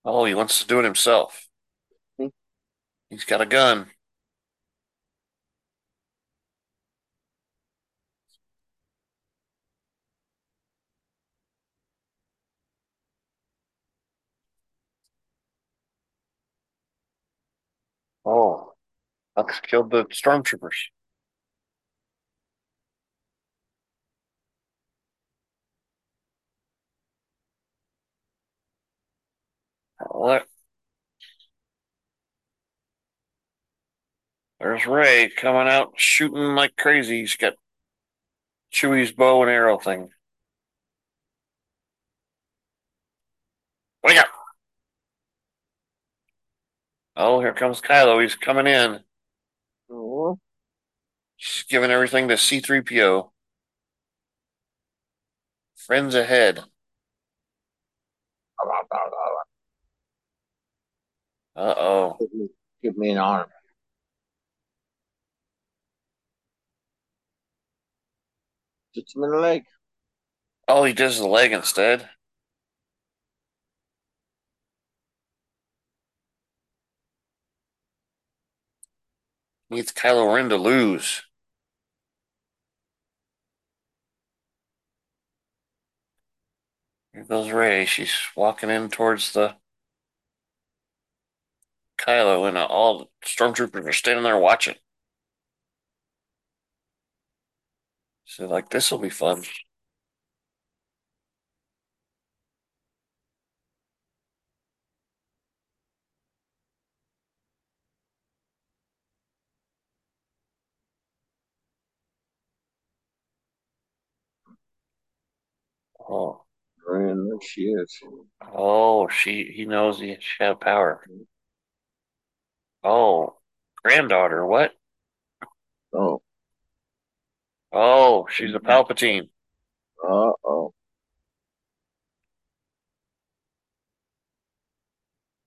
Oh, he wants to do it himself. Hmm. He's got a gun. Oh, Hux killed the stormtroopers. What? There's Rey coming out shooting like crazy. He's got Chewie's bow and arrow thing. Wake up! Oh, here comes Kylo. He's coming in. Oh, She's giving everything to C3PO. Friends ahead. Uh oh. Give me, give me an arm. Him in the leg. Oh, he does the leg instead. Needs Kylo Ren to lose. Here goes Rey. She's walking in towards the Kylo, and uh, all the stormtroopers are standing there watching. So, like, this will be fun. Oh, And there she is. oh, she he knows he should have power. Oh, granddaughter, what? Oh, Oh, she's a Palpatine. uh oh.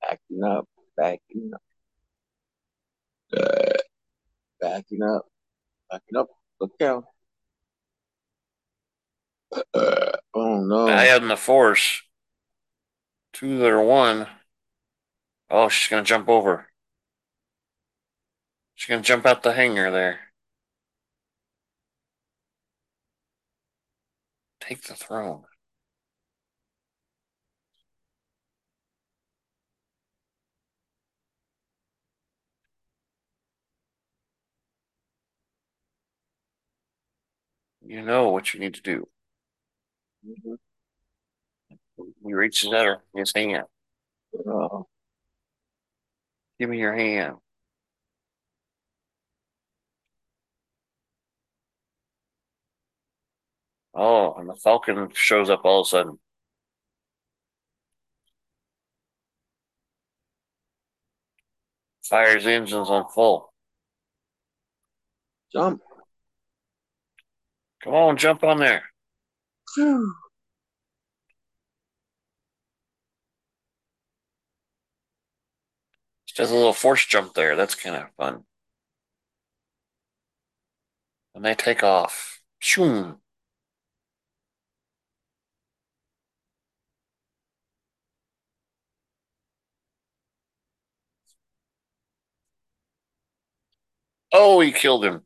Backing up, backing up. Uh, backing up, backing up. Look out. Uh, oh no. I am the Force. Two that are one. Oh, she's gonna jump over. She's gonna jump out the hangar there. Take the throne. You know what you need to do. Mhm. He reaches out his hand. Oh, Give me your hand. Oh, and the Falcon shows up all of a sudden. Fires engines on full. jump. Come on, jump on there. She does a little force jump there. That's kind of fun. And they take off. Shoom. Oh, he killed him.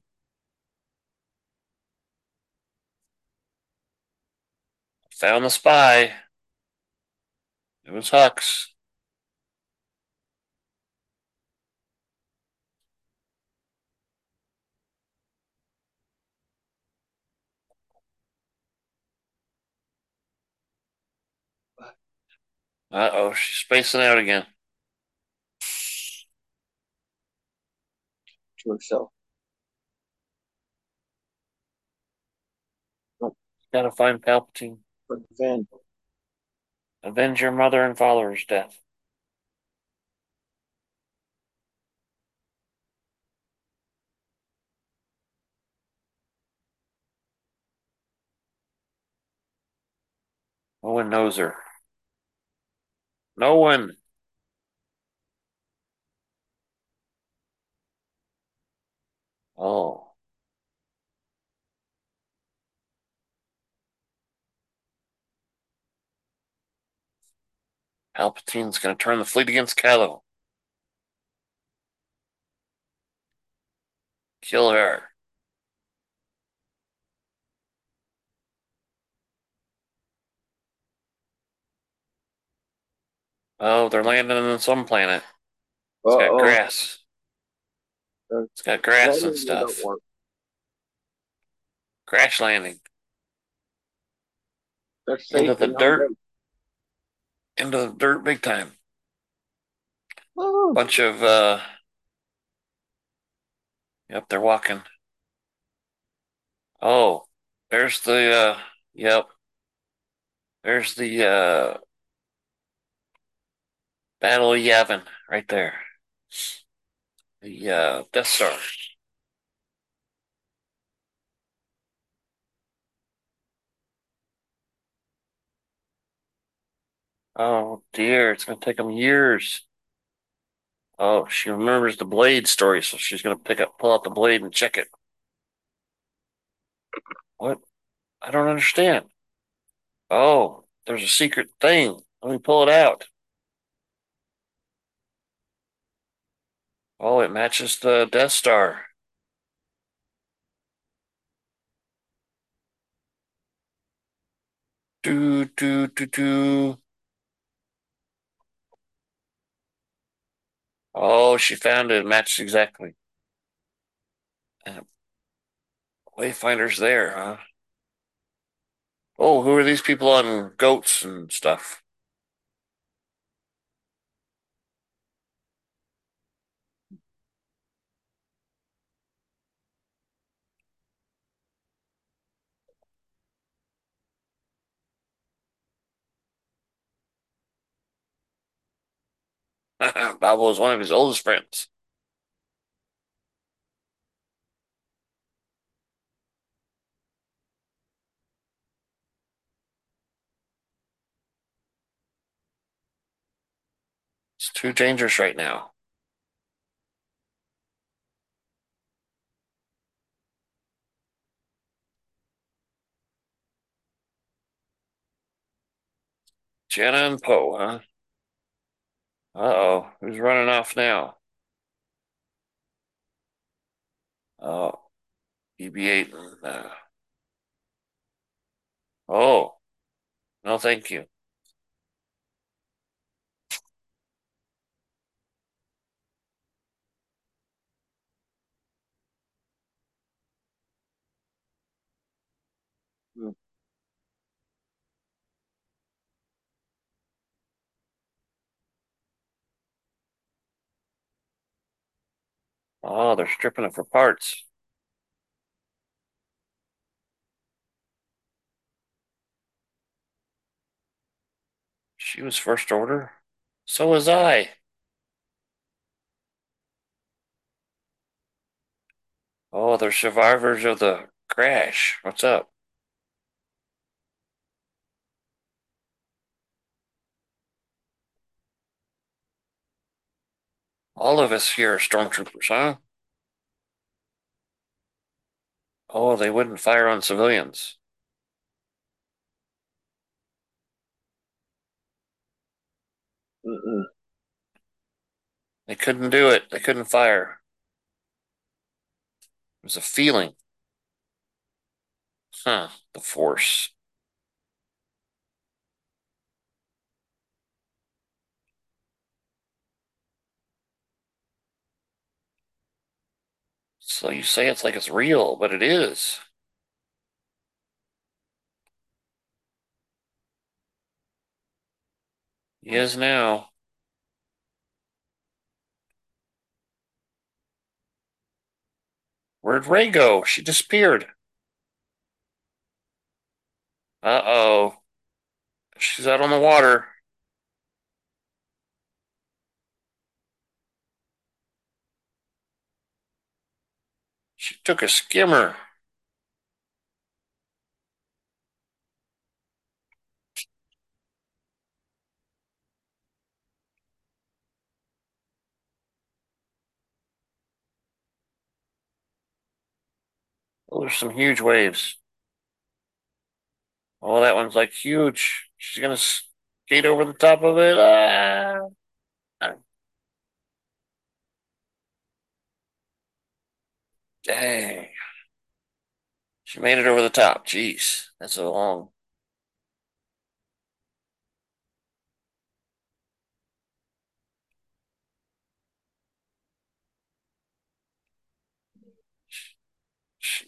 Found the spy. It was Hux. Uh oh, she's spacing out again. To herself. Gotta find Palpatine. Avenge your mother and father's death. No one knows her. No one. Oh. Palpatine's gonna turn the fleet against Kylo. Kill her. Oh, they're landing on some planet. It's got Uh-oh. grass. It's got grass and stuff. Crash landing They're into the dirt. Into the dirt big time. Woo. Bunch of uh Yep, they're walking. Oh, there's the uh yep. There's the uh Battle of Yavin right there. Uh Death Star. Oh dear, it's gonna take them years. Oh, she remembers the blade story, so she's gonna pick up, pull out the blade and check it. What? I don't understand. Oh, there's a secret thing. Let me pull it out. Oh, it matches the Death Star. Do do do do. Oh, she found it. Matched exactly. Uh, Wayfinder's there, huh? Oh, who are these people on goats and stuff? *laughs* Babu is one of his oldest friends. It's too dangerous right now. Jannah and Poe, huh? Uh-oh, who's running off now? Oh, BB-8 uh... Oh, no thank you. Oh, they're stripping it for parts. She was first order. So was I. Oh, they're survivors of the crash. What's up? All of us here are stormtroopers, huh? Oh, they wouldn't fire on civilians. Mm-mm. They couldn't do it. They couldn't fire. It was a feeling. Huh, the Force. So you say it's like it's real, but it is. He is now. Where'd Rey go? She disappeared. Uh-oh. She's out on the water. She took a skimmer. Oh, there's some huge waves. Oh, that one's like huge. She's gonna skate over the top of it. Ah. Dang. She made it over the top. Jeez, that's a long.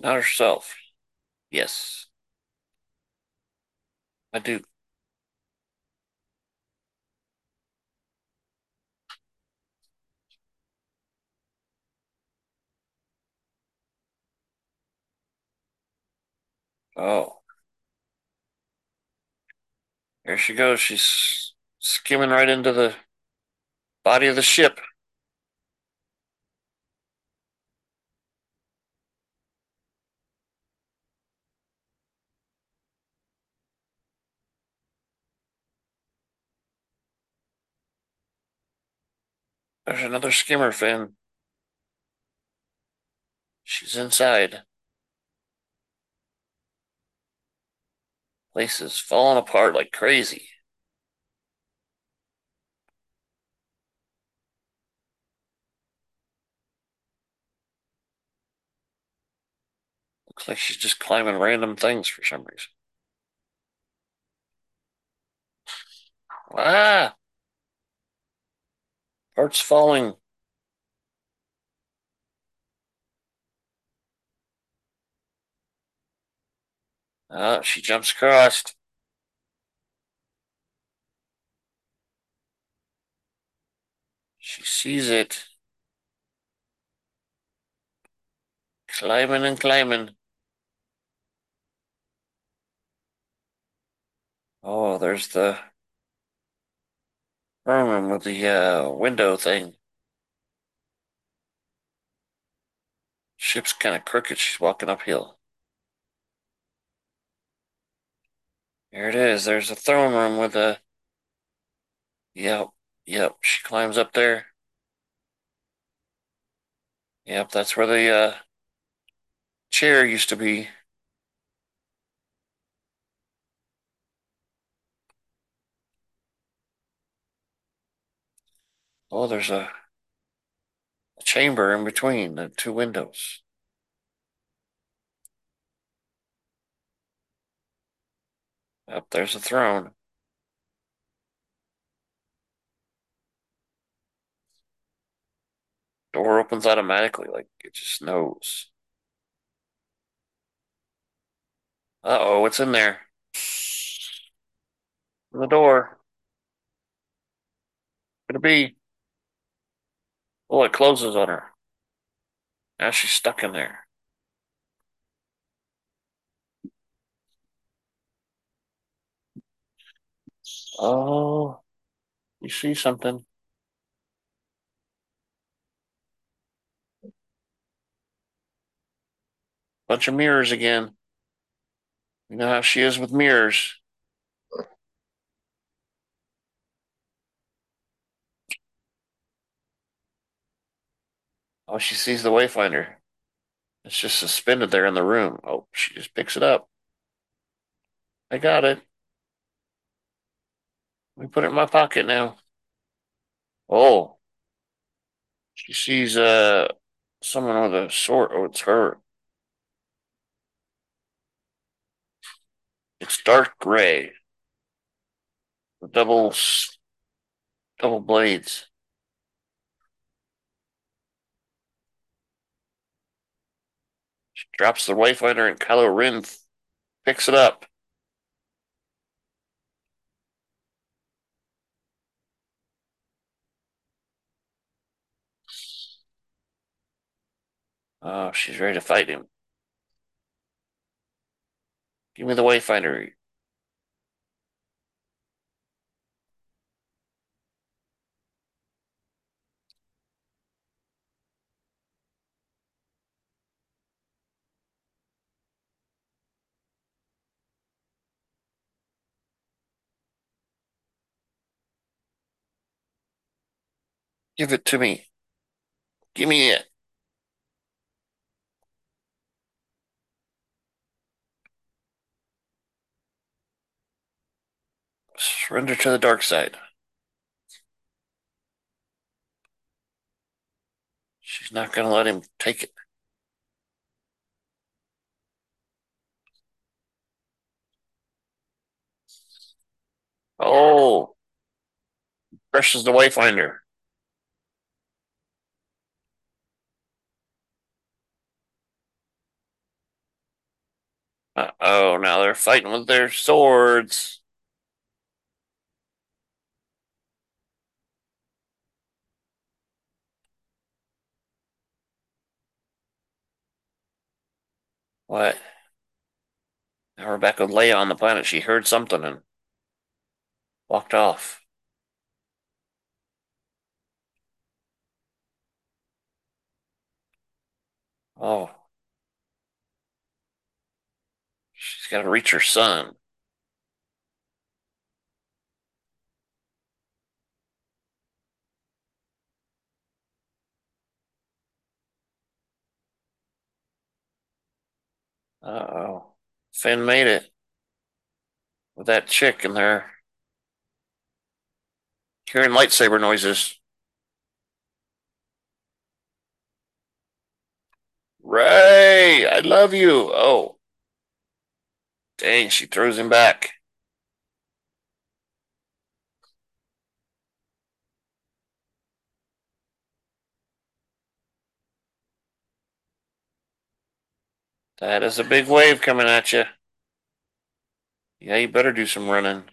Not herself. Yes. I do. Oh. There she goes. She's skimming right into the body of the ship. There's another skimmer fin. She's inside. Place is falling apart like crazy. Looks like she's just climbing random things for some reason. Ah! Parts falling. Oh, she jumps across. She sees it. Climbing and climbing. Oh, there's the room with the uh, window thing. Ship's kind of crooked. She's walking uphill. There it is. There's a throne room with a. Yep, yep. She climbs up there. Yep, that's where the uh, chair used to be. Oh, there's a, a chamber in between the two windows. Up there's a throne. Door opens automatically, like it just knows. Uh oh, what's in there? In the door. Could it be? Oh, it closes on her. Now she's stuck in there. Oh, you see something? Bunch of mirrors again. You know how she is with mirrors. Oh, she sees the Wayfinder. It's just suspended there in the room. Oh, she just picks it up. I got it. Me put it in my pocket now. Oh, she sees uh someone with a sword. Oh, it's her. It's dark gray. The double double blades. She drops the Wayfinder and Kylo Ren picks it up. Oh, she's ready to fight him. Give me the Wayfinder. Give it to me. Give me it. Surrender to the dark side. She's not going to let him take it. Oh, crushes the Wayfinder. Uh oh, now they're fighting with their swords. What? With Leia on the planet. She heard something and walked off. Oh. She's got to reach her son. Uh oh. Finn made it with that chick in there. Hearing lightsaber noises. Rey, I love you. Oh. Dang, she throws him back. That is a big wave coming at you. Yeah, you better do some running.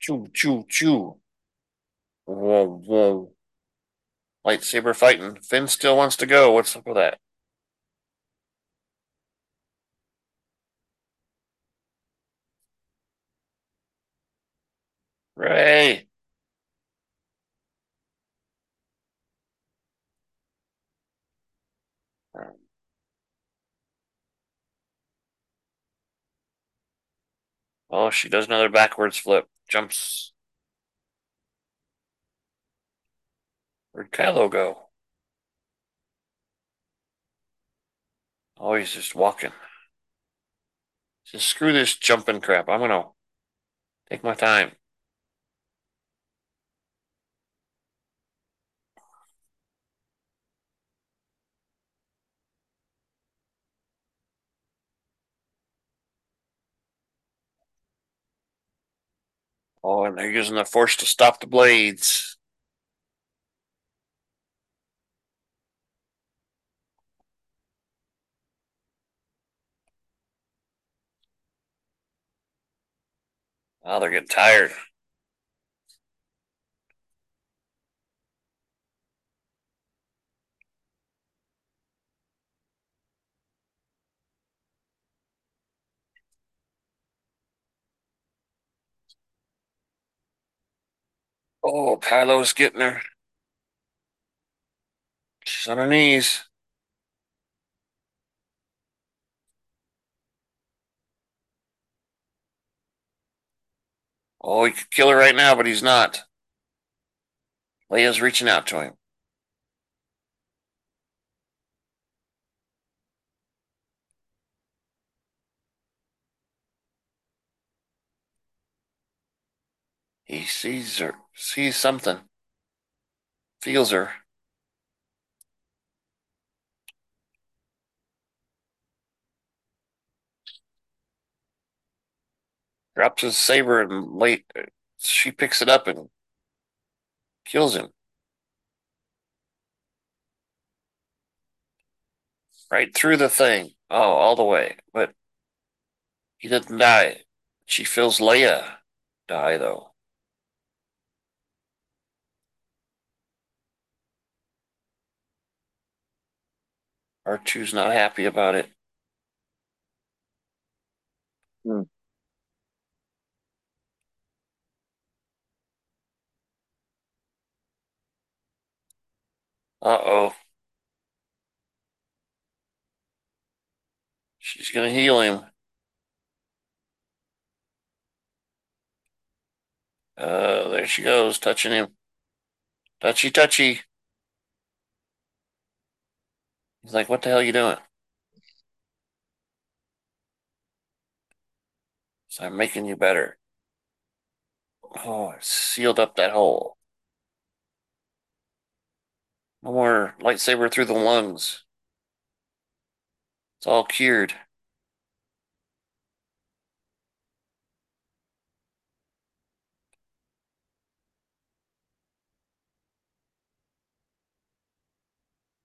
Choo, choo, choo. Whoa, whoa. Lightsaber fighting. Finn still wants to go. What's up with that? Rey. Oh, she does another backwards flip. Jumps. Where'd Kylo go? Oh, he's just walking. Just screw this jumping crap. I'm gonna take my time. Oh, and they're using the force to stop the blades. Oh, they're getting tired. Oh, Kylo's getting her. She's on her knees. Oh, he could kill her right now, but he's not. Leia's reaching out to him. He sees her, sees something, feels her. Drops his saber and late she picks it up and kills him. Right through the thing. Oh, all the way. But he doesn't die. She feels Leia die though. R2's not happy about it. Hmm. Uh oh. She's gonna heal him. Uh, there she goes, touching him. Touchy, touchy. He's like, what the hell are you doing? So I'm making you better. Oh, it sealed up that hole. No more lightsaber through the lungs. It's all cured.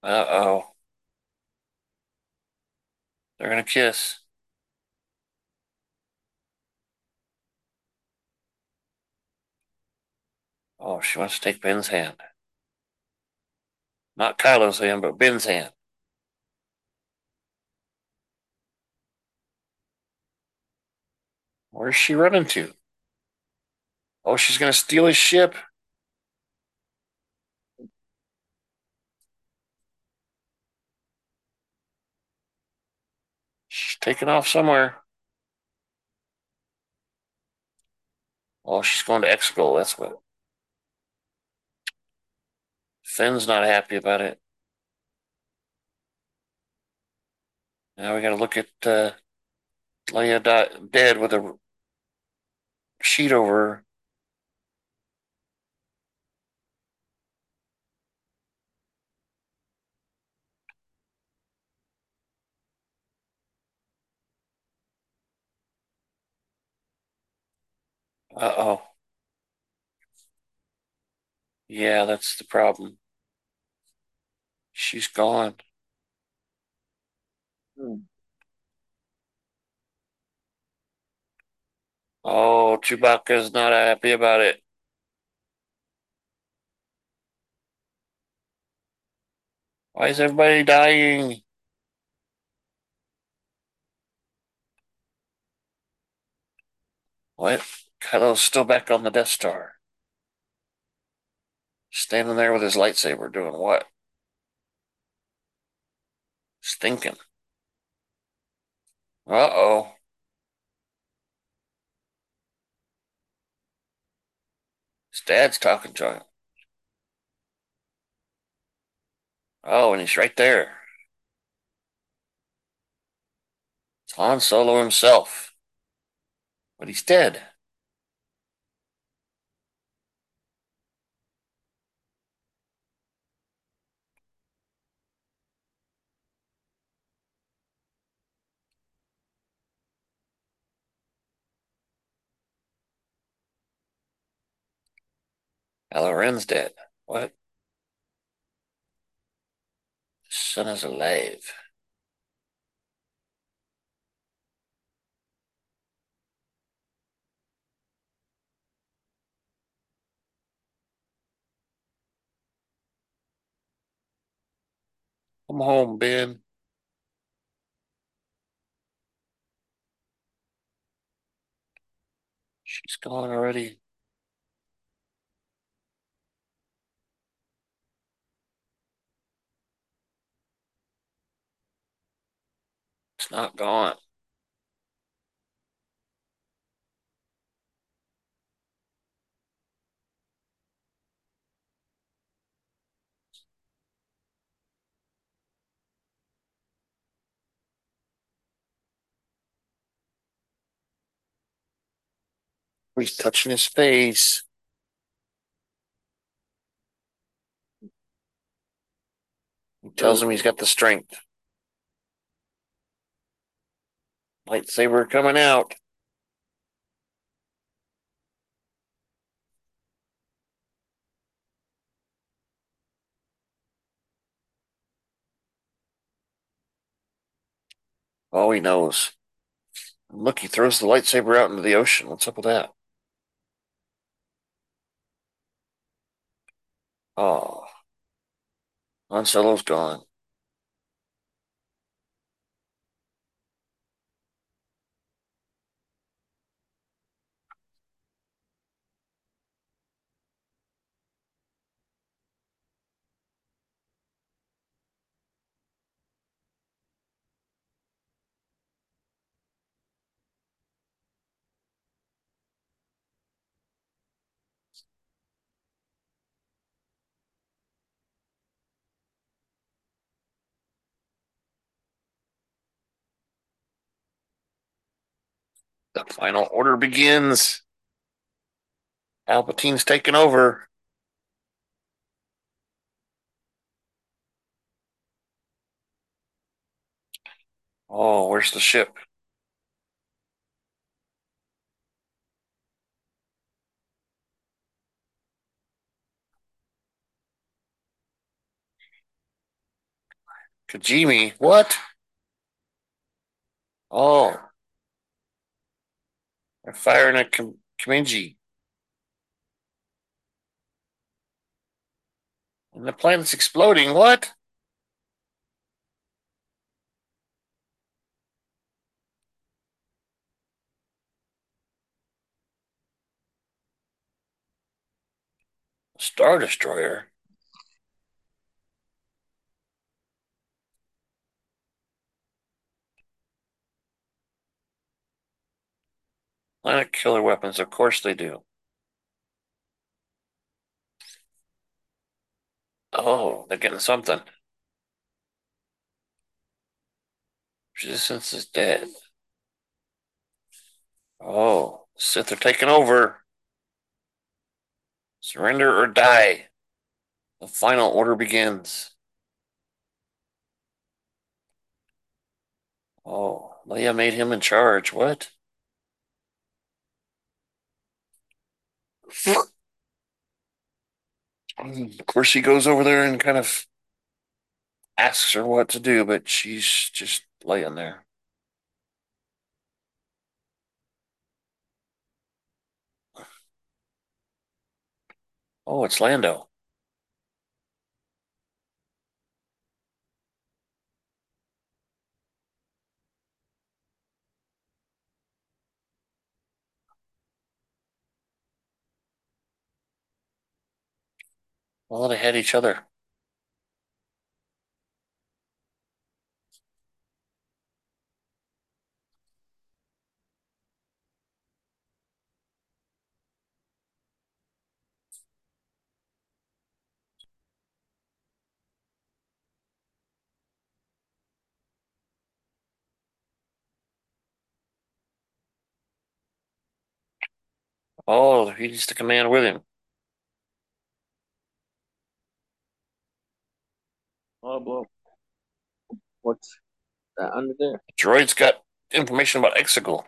Uh oh. They're gonna kiss. Oh, she wants to take Ben's hand. Not Kylo's hand, but Ben's hand. Where's she running to? Oh, she's gonna steal his ship. She's taking off somewhere. Oh, she's going to Exegol. That's what. Finn's not happy about it. Now we got to look at uh, Leia dead with a sheet over her. Uh oh. Yeah, that's the problem. She's gone. Hmm. Oh, Chewbacca's not happy about it. Why is everybody dying? What? Kylo's still back on the Death Star. Standing there with his lightsaber doing what? Stinking. Uh oh. His dad's talking to him. Oh, and he's right there. It's Han Solo himself. But he's dead. Kylo Ren's dead. What? Son is alive. Come home, Ben. She's gone already. Not gone. He's touching his face. He tells him he's got the strength. Lightsaber coming out. Oh, he knows. Look, he throws the lightsaber out into the ocean. What's up with that? Oh. Han Solo's gone. Final order begins. Palpatine's taking over. Oh, where's the ship? Kijimi, What? Oh. They're firing at Kim- Kamenji. And the planet's exploding. What? Star Destroyer. Planet killer weapons. Of course they do. Oh, they're getting something. Resistance is dead. Oh, Sith are taking over. Surrender or die. The final order begins. Oh, Leia made him in charge. What? Of course, he goes over there and kind of asks her what to do, but she's just laying there. Oh, it's Lando. Well, they had each other. Oh, he needs to command with him. Oh, well, what's that under there? Droid's got information about Exegol.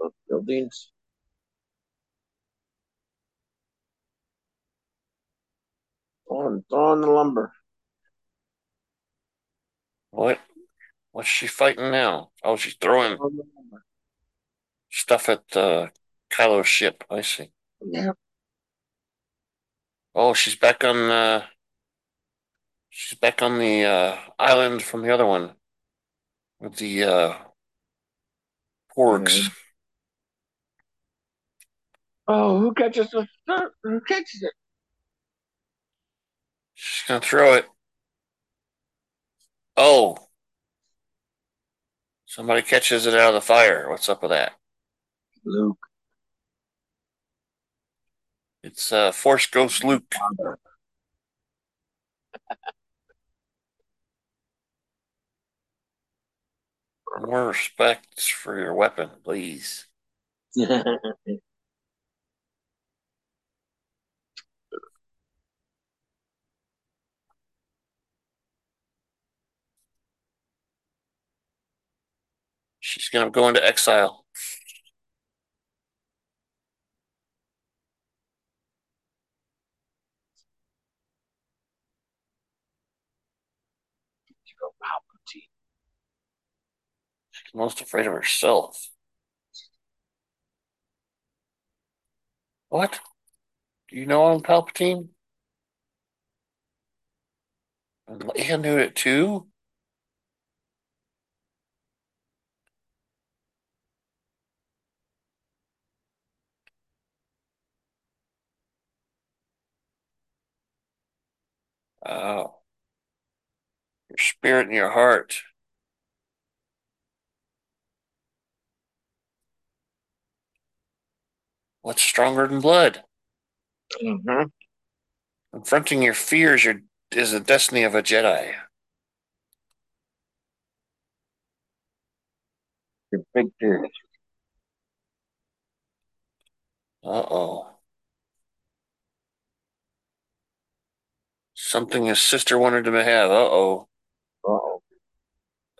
Those buildings. Throwing, throwing the lumber. What? What's she fighting now? Oh, she's throwing Throwing the lumber. stuff at uh, Kylo's ship. I see. Yeah. Oh, she's back on. Uh, she's back on the uh, island from the other one with the uh, porgs. Mhm. Oh, who catches the who catches it? She's gonna throw it. Oh, somebody catches it out of the fire. What's up with that? Luke. It's uh, Force Ghost Luke. *laughs* More respect for your weapon, please. *laughs* She's gonna go into exile. Palpatine. She's most afraid of herself. What? Do you know I'm Palpatine? And Leia knew it too? Oh. Your spirit and your heart. What's stronger than blood? Mm-hmm. Confronting your fears your, is the destiny of a Jedi. Your big fears. Uh oh. Something his sister wanted him to have. Uh oh. Uh-oh.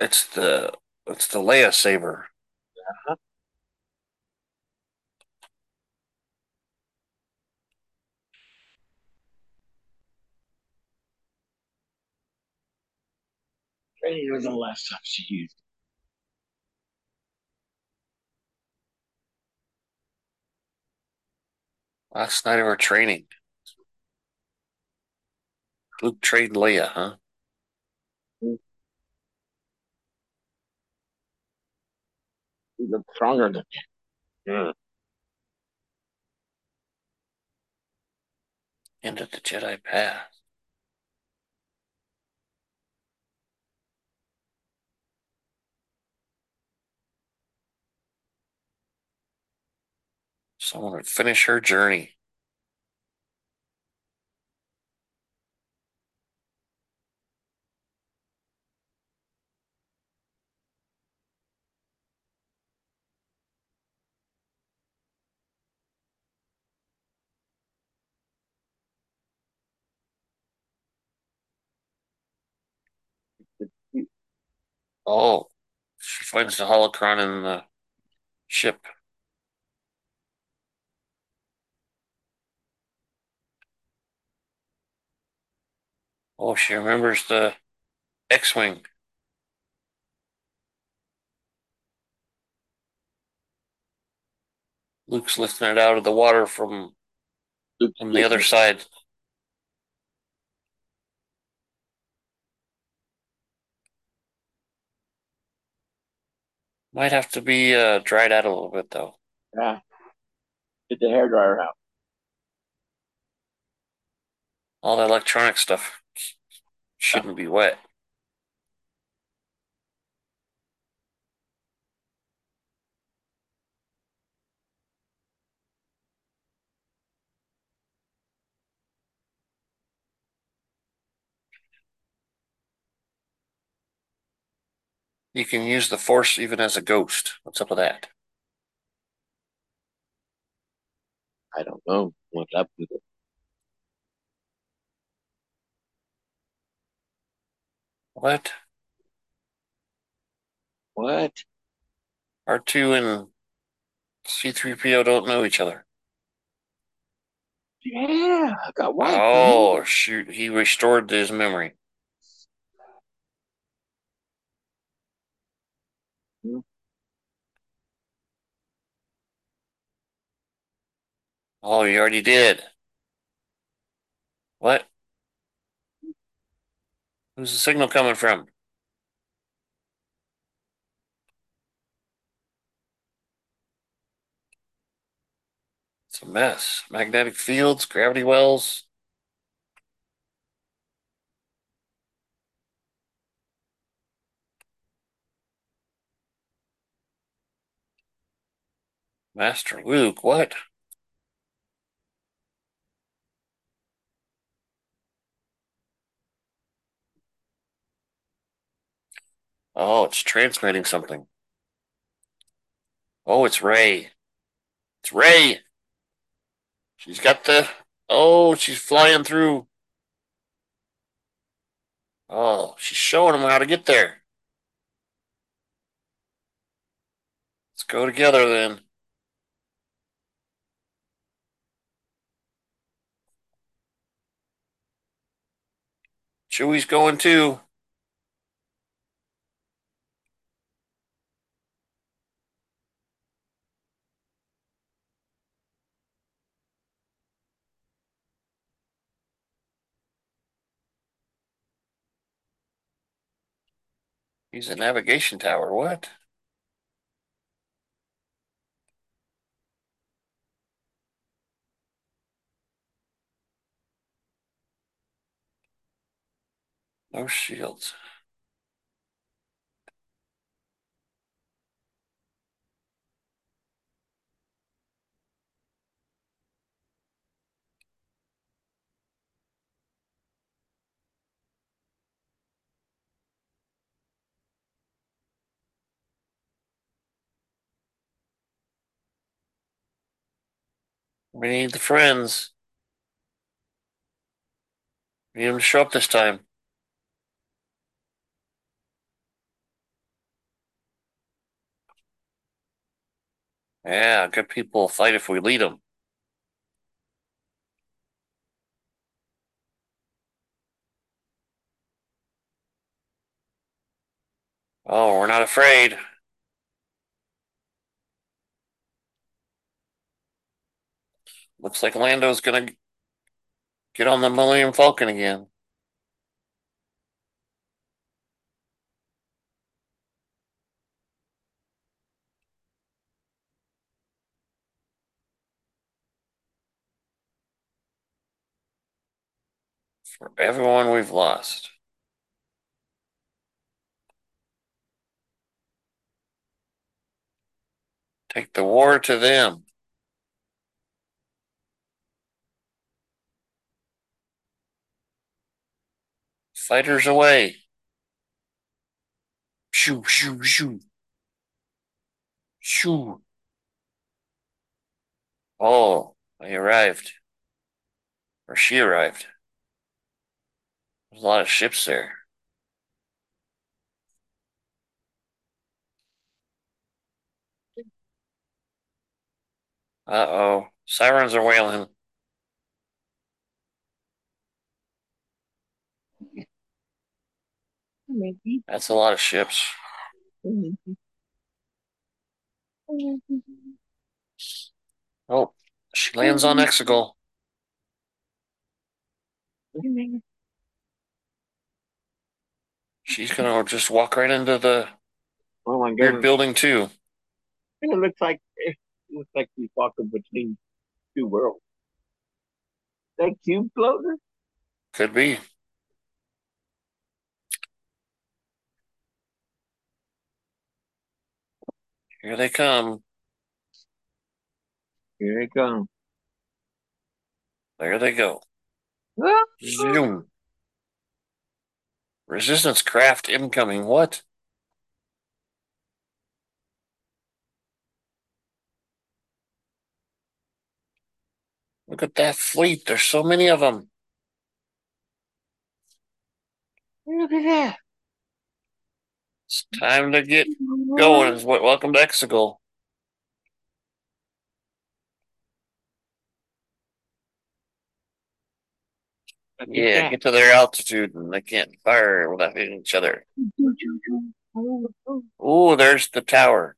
It's the it's the Leia saber. Uh-huh. Training was the last time she used it. Last night of our training. Luke trained Leia, huh? She looked stronger than Yeah. Into the Jedi path. Someone would finish her journey. Oh, she finds the holocron in the ship. Oh, she remembers the X-wing. Luke's lifting it out of the water from from the other side. Might have to be uh, dried out a little bit though. Yeah. Get the hair dryer out. All the electronic stuff shouldn't be wet. You can use the force even as a ghost. What's up with that? I don't know what's up with it. What? What? R2 and C3PO don't know each other. Yeah, I got white. Oh, shoot. He restored his memory. Hmm. Oh, you already did. What? Who's the signal coming from? It's a mess. Magnetic fields, gravity wells. Master Luke, what? Oh, it's transmitting something. Oh, it's Rey. It's Rey. She's got the. Oh, she's flying through. Oh, she's showing them how to get there. Let's go together then. Chewie's going too. He's a navigation tower. What? No shields. We need the friends. We need them to show up this time. Yeah, good people fight if we lead them. Oh, we're not afraid. Looks like Lando's gonna get on the Millennium Falcon again. For everyone we've lost. Take the war to them. Fighters away. Shoo, shoo, shoo. Shoo. Oh, he arrived. Or she arrived. There's a lot of ships there. Uh oh. Sirens are wailing. Maybe. That's a lot of ships. Mm-hmm. Oh, she lands on Exegol. She's gonna just walk right into the Oh my weird building too. It looks like it looks like he's walking between two worlds. That cube floater? Could be. Here they come. Here they come. There they go. Ah, Zoom. Resistance craft incoming. What? Look at that fleet. There's so many of them. Look at that. Time to get going. Is what? Welcome to Exegol. Yeah, get to their altitude and they can't fire without hitting each other. Oh, there's the tower.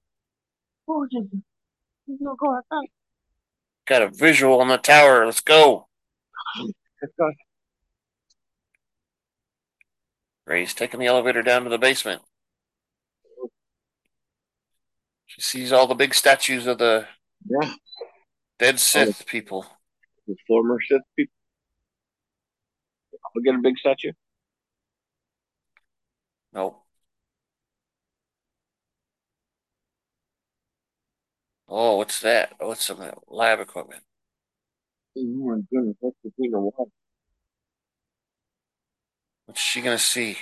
there's a- there's no going back. Got a visual on the tower. Let's go. Let's go. Rey's taking the elevator down to the basement. She sees all the big statues of the Yeah, dead Sith oh. people. the former Sith people. We get a big statue. Nope. Oh, what's that? Oh, it's some lab equipment. Oh my goodness, that's the walls. What's she gonna see?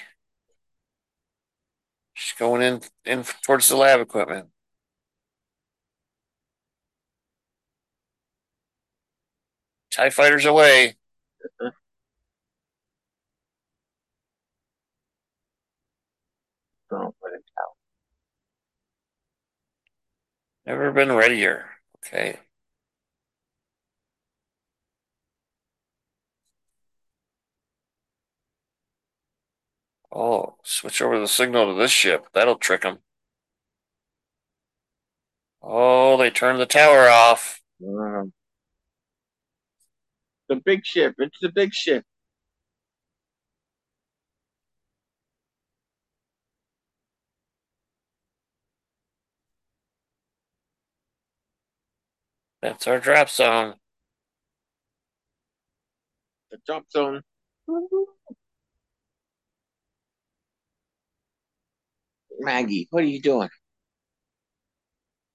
She's going in in towards the lab equipment. TIE fighters away. Don't put it out. Never been readier. Okay. Oh, switch over the signal to this ship. That'll trick them. Oh, they turned the tower off. Um, the big ship. It's the big ship. That's our drop zone. The drop zone. Maggie, what are you doing?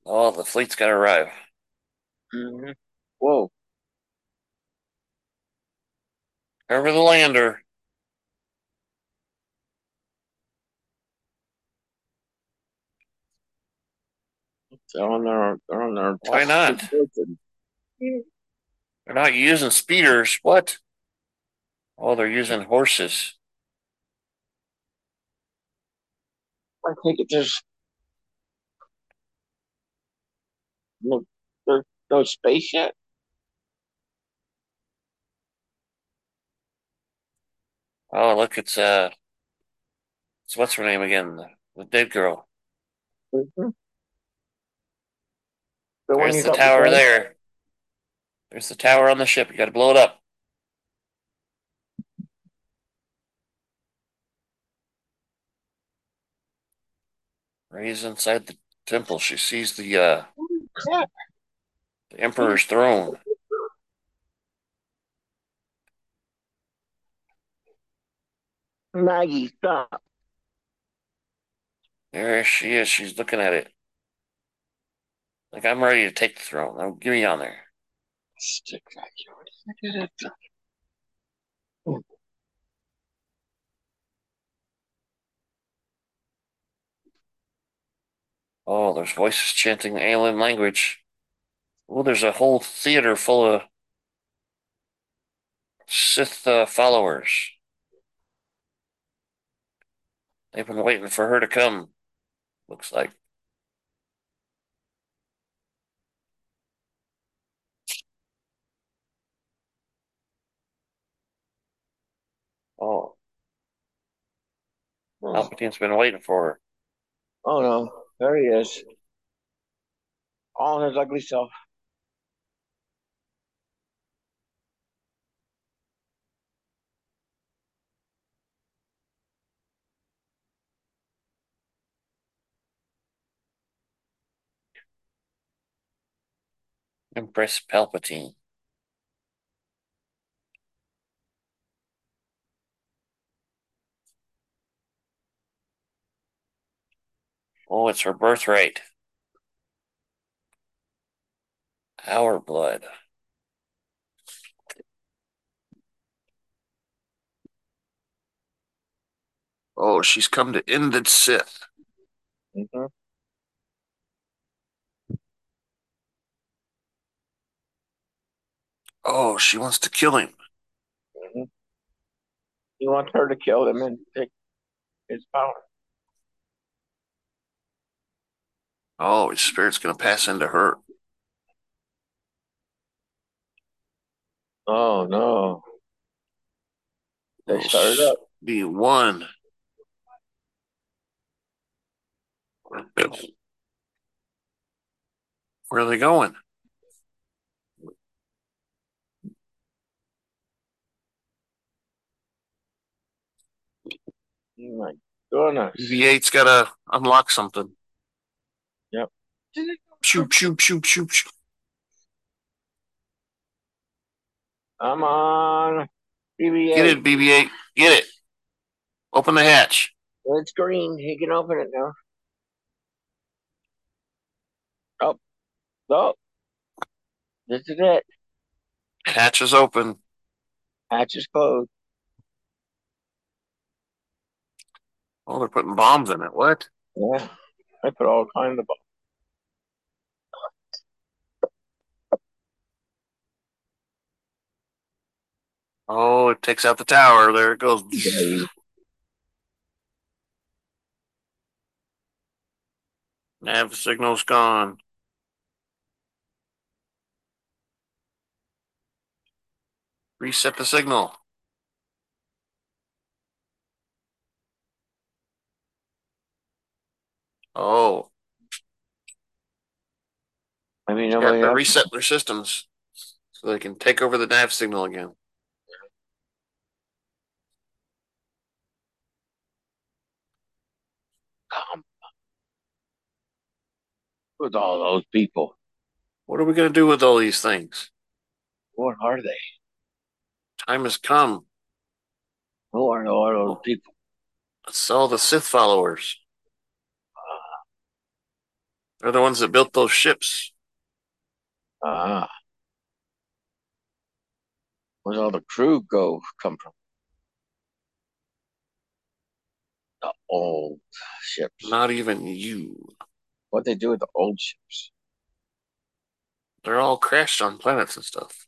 Oh, the fleet's got to arrive. Mm-hmm. Whoa. Cover the lander. They're on their, they're on their. Why not? They're not using speeders. What? Oh, they're using horses. I think it just. No, there's no space yet. Oh, look, it's uh, it's what's her name again? The, the dead girl. Mm-hmm. The one There's you the tower there. There's the tower on the ship. You got to blow it up. Rey's inside the temple. She sees the uh, Yeah. the emperor's throne. Maggie, stop. There she is. She's looking at it. Like I'm ready to take the throne. Now, give me on there. Stick vacuum. Look at it. Oh, there's voices chanting alien language. Oh, there's a whole theater full of Sith uh, followers. They've been waiting for her to come. Looks like. Oh. Hmm. Palpatine's been waiting for her. Oh no, there he is. All in his ugly self. Empress Palpatine. Oh, it's her birthright. Our blood. Oh, she's come to end the Sith. Mm-hmm. Oh, she wants to kill him. Mm-hmm. He wants her to kill him and take his power. Oh, his spirit's going to pass into her. Oh no. They started up. Be one. Where are they going? My goodness. BB-8's got to unlock something. Yep. Shoot, shoot, shoot, shoot, shoot. Come on. BB-8. Get it, BB-8. Get it. Open the hatch. It's green. He can open it now. Oh. Oh. This is it. Hatch is open. Hatch is closed. Oh, they're putting bombs in it. What? Yeah. I put all kinds of bombs. Oh, it takes out the tower. There it goes. *laughs* Nav signal's gone. Reset the signal. Oh. I mean, got to reset their systems so they can take over the nav signal again. Come with all those people. What are we going to do with all these things? What are they? Time has come. Who are all those oh. people? It's all the Sith followers. They're the ones that built those ships. Ah. Where's all the crew go come from? The old ships. Not even you. What they do with the old ships? They're all crashed on planets and stuff.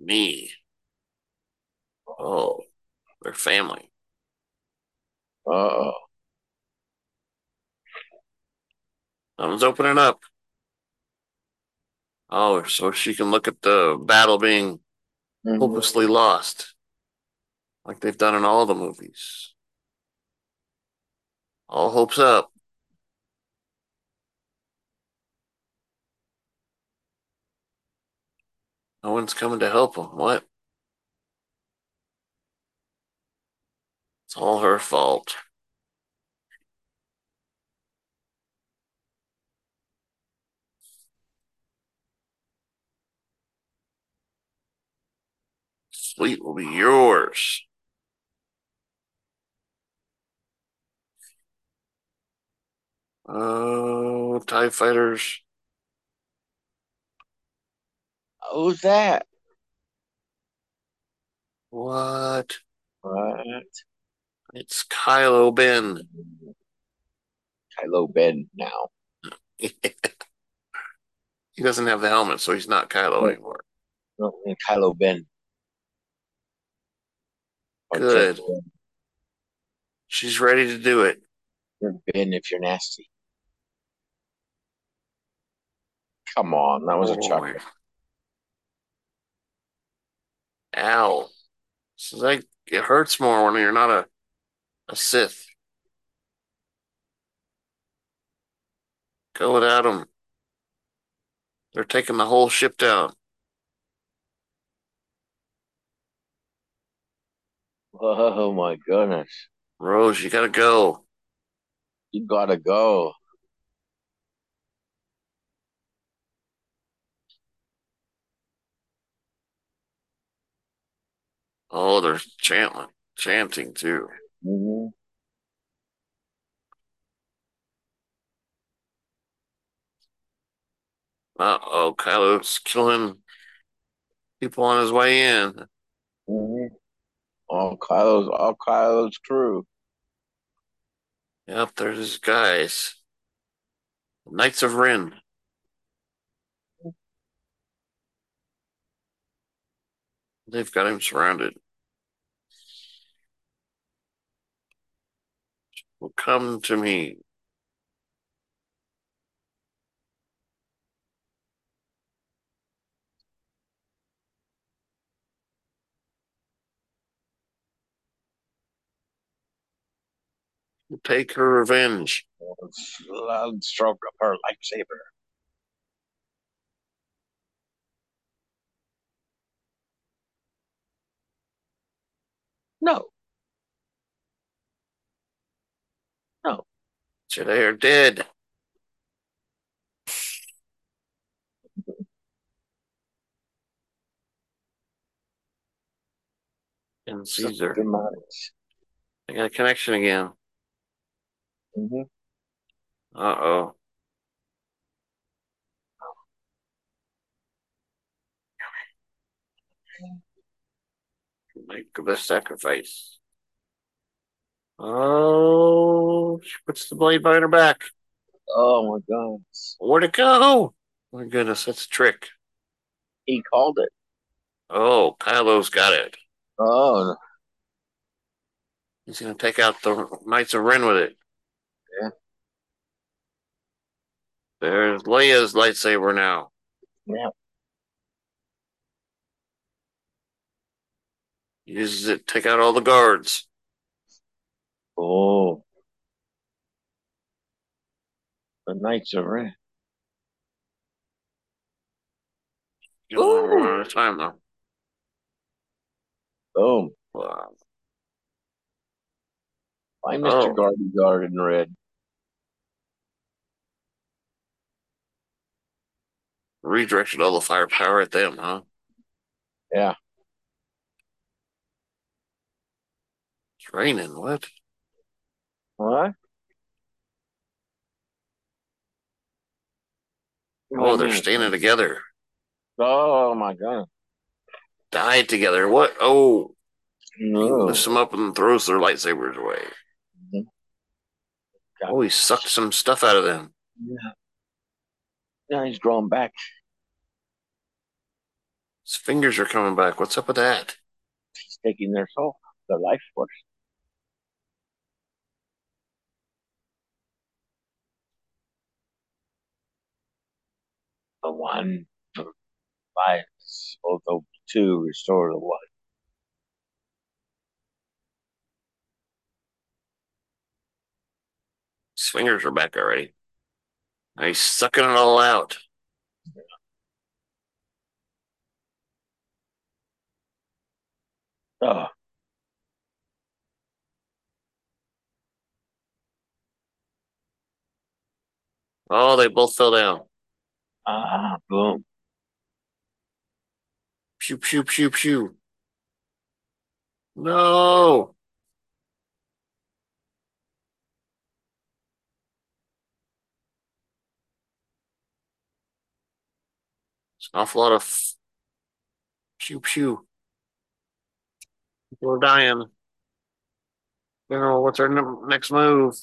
Me. Oh, their family. Uh oh. Someone's opening up. Oh, so she can look at the battle being mm-hmm. hopelessly lost, like they've done in all the movies. All hopes up. No one's coming to help them. What? It's all her fault. fleet will be yours. Oh, TIE fighters. Who's that? What? What? It's Kylo Ben. Kylo Ben now. *laughs* he doesn't have the helmet, so he's not Kylo no. anymore. No, Kylo Ben. Good. She's ready to do it. You're Ben if you're nasty. Come on, that was a Oh, chuck. boy. Ow. So like it hurts more when you're not a a Sith. Go without them. They're taking the whole ship down. Oh my goodness. Rose, you gotta go. You gotta go. Oh, they're chanting, chanting too. Mhm. Uh oh, Kylo's killing people on his way in. Mhm. All Kylo's, all Kylo's crew. Yep, there's his guys. Knights of Ren. They've got him surrounded. Well, come to me. Take her revenge. For a loud stroke of her lightsaber. No. No. Jedi are dead. And Caesar. Demise. I got a connection again. Mm-hmm. Uh oh. Make the best sacrifice. Oh, she puts the blade behind her back. Oh my god. Where'd it go? my goodness, that's a trick. He called it. Oh, Kylo's got it. Oh, He's gonna take out the Knights of Ren with it. Yeah. There's Leia's lightsaber now. yeah. Uses it, to take out all the guards. Oh. The Knights of Ren. You Ooh. run out of time though. Boom. Wow. Why Mr. Oh. Garden Guard in red? Redirected all the firepower at them, huh? Yeah. It's raining. What? What? Oh, they're standing together. Oh my god. Died together. What? Oh, No. lifts them up and throws their lightsabers away. Mm-hmm. God. Oh, he sucked some stuff out of them. Yeah. Now he's drawing back. His fingers are coming back. What's up with that? He's taking their soul, their life force. The one provides, although two restore the one. Swingers are back already. He's sucking it all out. Oh, Oh, they both fell down. Ah, boom. Pew, pew, pew, pew. No. It's an awful lot of pew, pew. People are dying. General, what's our ne- next move?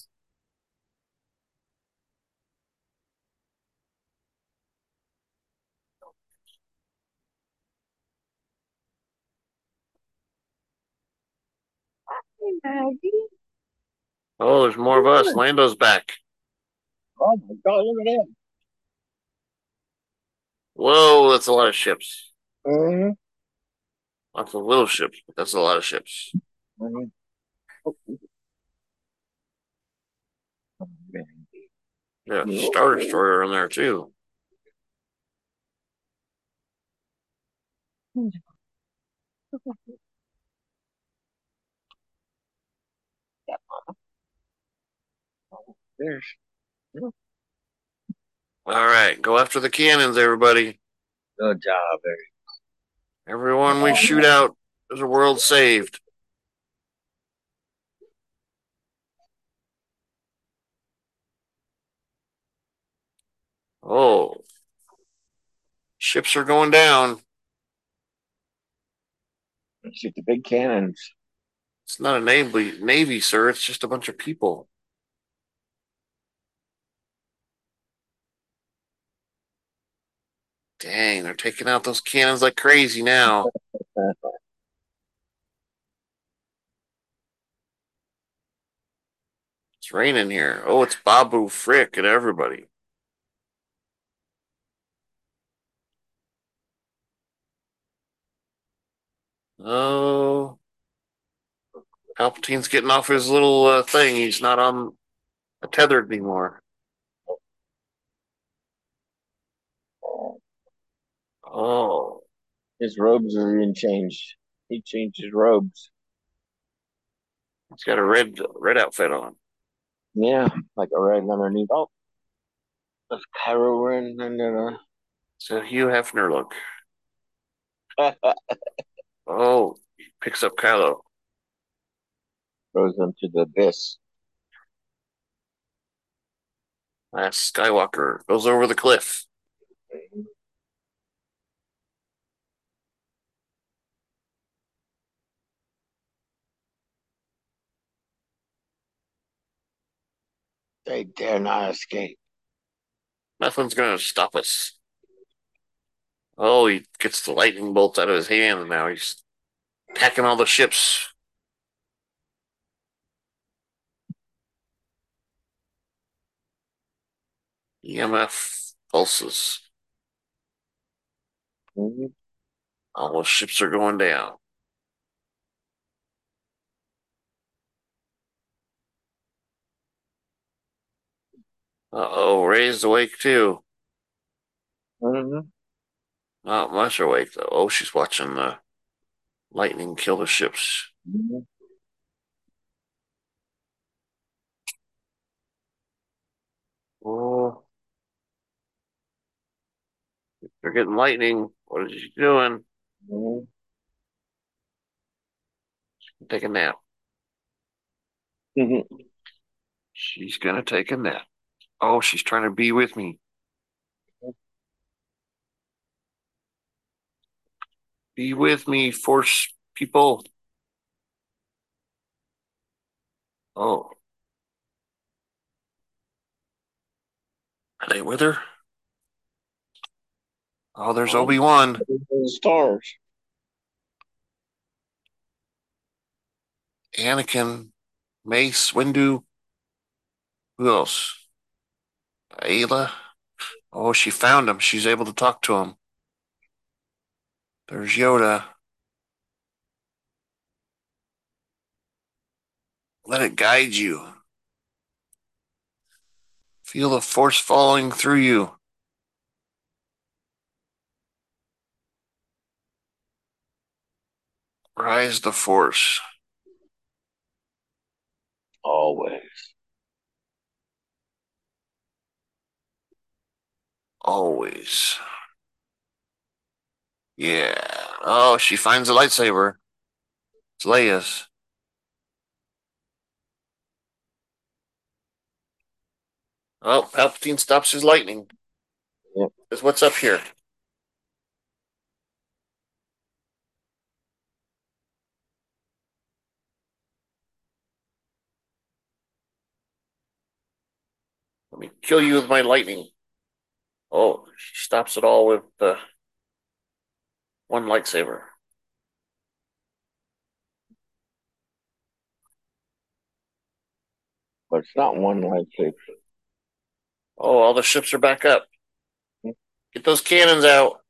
Oh, there's more of us. Lando's back. Oh my god, look at him. Whoa, that's a lot of ships. Mm-hmm. Lots of little ships, but that's a lot of ships. Mm-hmm. Yeah, Star Destroyer in there too. There's All right, go after the cannons, everybody. good job. There. Everyone we oh, shoot out, there's a world saved. Oh, ships are going down. Shoot the big cannons. It's not a navy, navy, sir. It's just a bunch of people. Dang, they're taking out those cannons like crazy now. It's raining here. Oh, it's Babu Frick and everybody. Oh, Palpatine's getting off his little uh, thing. He's not on a tethered anymore. Oh, His robes are even changed. He changed his robes. he's got a red red outfit on. Yeah, like a red underneath. Oh, that's Kylo Ren and then So Hugh Hefner look. uh, *laughs* Oh, he picks up Kylo. Throws them to the abyss. Last Skywalker goes over the cliff. They dare not escape. Nothing's gonna stop us. Oh, he gets the lightning bolts out of his hand, and now he's attacking all the ships. EMF pulses. All the ships are going down. Uh oh, Rey's awake too. Mhm. Not much awake though. Oh, she's watching the lightning kill the ships. Mhm. Oh, they're getting lightning. What is she doing? Mhm. Take a nap. Mhm. She's gonna take a nap. Oh, she's trying to be with me. Be with me, force people. Oh. Are they with her? Oh, there's um, Oh. Obi Wan. Stars. Anakin, Mace, Windu. Who else? Aayla. Oh, she found him. She's able to talk to him. There's Yoda. Let it guide you. Feel the force falling through you. Rise the force. Always. Always. Yeah. Oh, she finds a lightsaber. It's Leia's. Oh, Palpatine stops his lightning. Yep. What's up here? Me kill you with my lightning. Oh, she stops it all with the one lightsaber. But it's not one lightsaber. Oh, all the ships are back up. Hmm. Get those cannons out.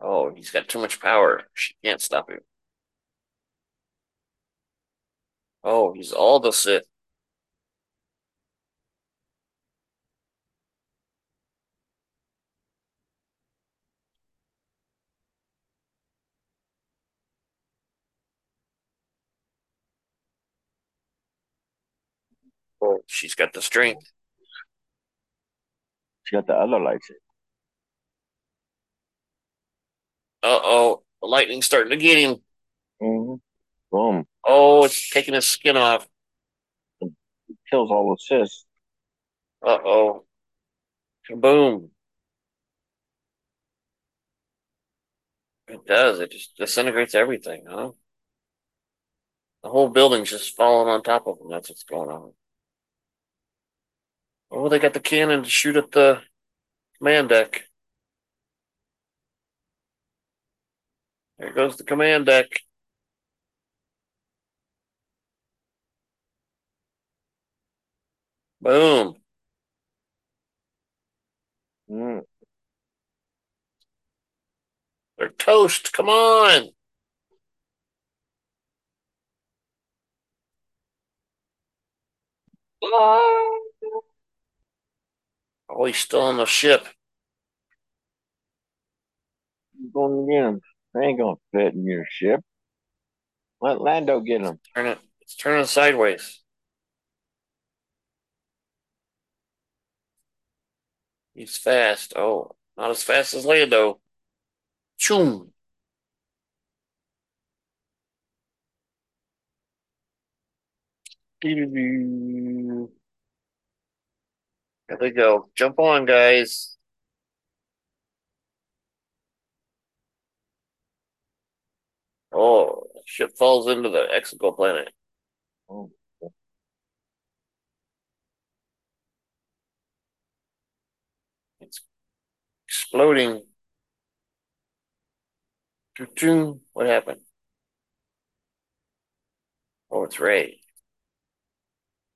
Oh, he's got too much power. She can't stop him. Oh, he's all the Sith. Oh, she's got the strength. She got the other lightsaber. Uh oh, the lightning's starting to get him. Mm-hmm. Boom. Oh, it's taking his skin off. It Kills all the Sith. Uh oh. Kaboom. It does. It just disintegrates everything, huh? The whole building's just falling on top of them. That's what's going on. Oh, they got the cannon to shoot at the command deck. There goes the command deck. Boom. Mm. They're toast. Come on. Oh, he's still on the ship. He's going to get him. They ain't gonna fit in your ship. Let Lando get him. Turn it. It's turning sideways. He's fast. Oh, not as fast as Lando. Choom. There we go. Jump on, guys. Oh, ship falls into the Exegol planet. Oh. Choo-choo. What happened? Oh, it's Rey.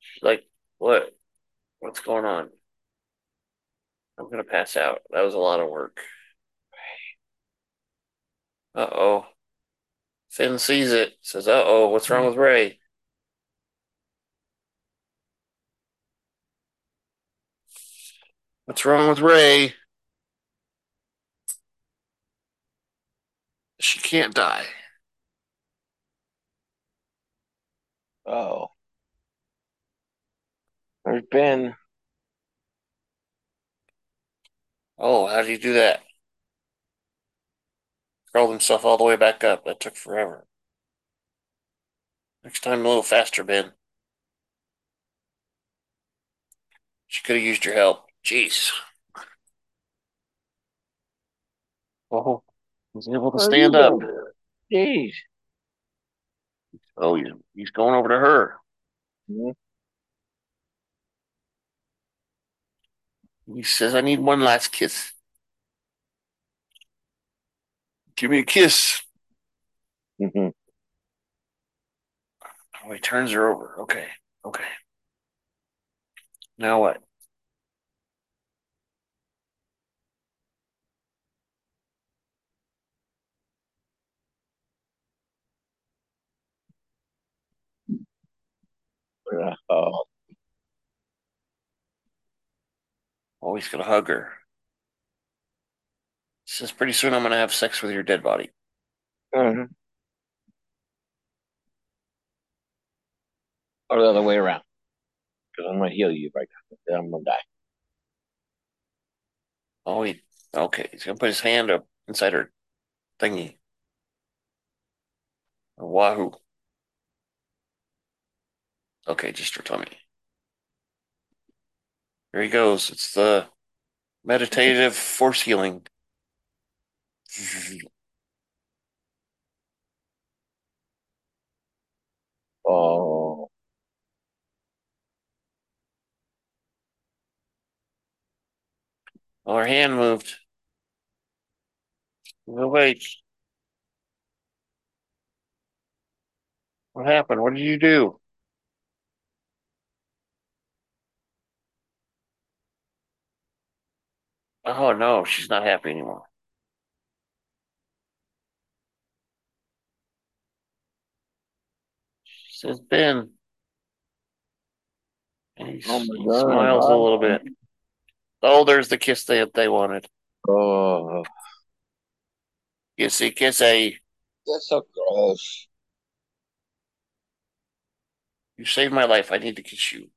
She's like, what? What's going on? I'm gonna pass out. That was a lot of work. Uh oh. Finn sees it, says, uh oh, what's wrong with Rey? What's wrong with Rey? She can't die. Oh. There's been. Oh, how do you do that? Curled himself all the way back up. That took forever. Next time, a little faster, Ben. She could have used your help. Jeez. Oh, he's able to stand up. Jeez. Oh, he's, he's going over to her. Mhm. He says, I need one last kiss. Give me a kiss. Mm-hmm. Oh, he turns her over. Okay. Okay. Now what? Oh. He's gonna hug her. Says, pretty soon I'm gonna have sex with your dead body. Mhm. Or the other way around. Because I'm gonna heal you right now. Then I'm gonna die. Oh, he okay. He's gonna put his hand up inside her thingy. Wahoo. Okay, just her tummy. Here he goes. It's the meditative *laughs* force healing. Oh. Oh, her hand moved. No, wait. What happened? What did you do? Oh no, she's not happy anymore. She says, Ben. And he, Oh my God. smiles a little bit. Oh, there's the kiss that they wanted. Oh, Kissy, kissy. that's so gross. You saved my life. I need to kiss you.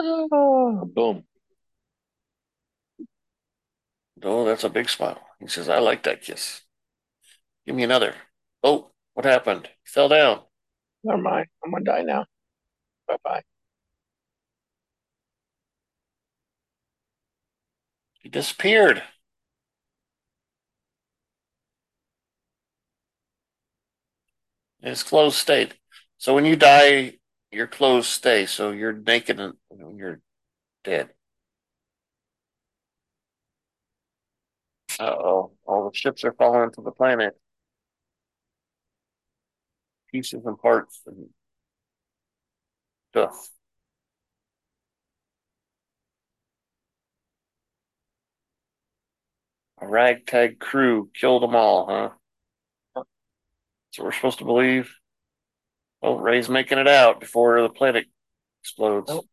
Oh, boom. Oh, that's a big smile. He says, I like that kiss. Give me another. Oh, what happened? He fell down. Never mind. I'm gonna die now. Bye bye. He disappeared. In his clothes stayed. So when you die, your clothes stay. So you're naked and you're dead. Uh oh. All the ships are falling to the planet. Pieces and parts and stuff. A ragtag crew killed them all, huh? That's what we're supposed to believe. Oh, Rey's making it out before the planet explodes. Nope.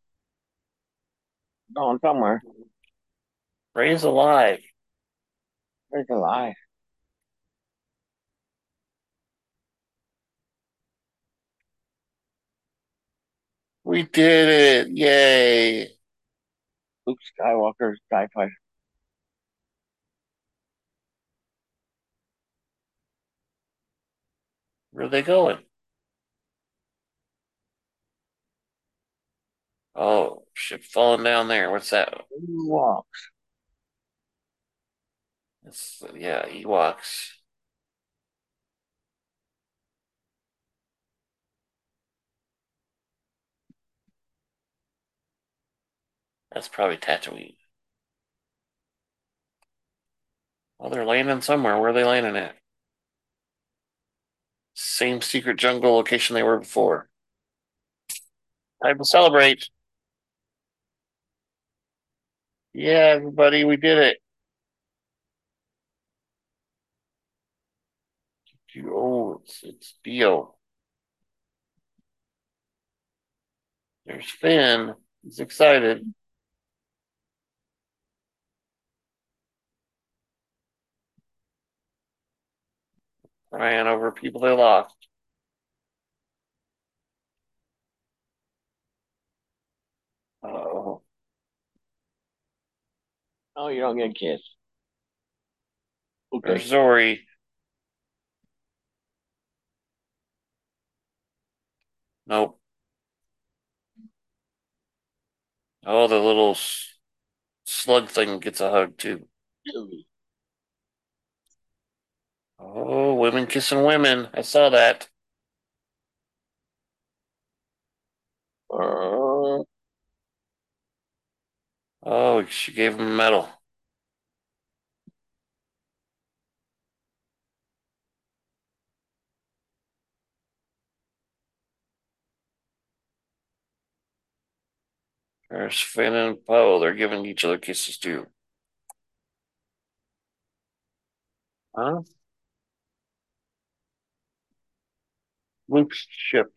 Going somewhere. Rey's alive. There's a lie. We did it! Yay! Luke Skywalker's TIE fighter. Where are they going? Oh, ship falling down there. What's that? Ewoks. It's yeah, Ewoks. That's probably Tatooine. Well, they're landing somewhere. Where are they landing at? Same secret jungle location they were before. Time to celebrate. Yeah, everybody, we did it. Oh, it's it's D-O. There's Finn. He's excited. Crying over people they lost. Oh, Oh, you don't get kissed. Okay. Zorii. Nope. Oh, the little s- slug thing gets a hug too. Oh, women kissing women. I saw that. Uh, Oh, she gave him a medal. There's Finn and Poe. They're giving each other kisses too. Huh? Luke's ship.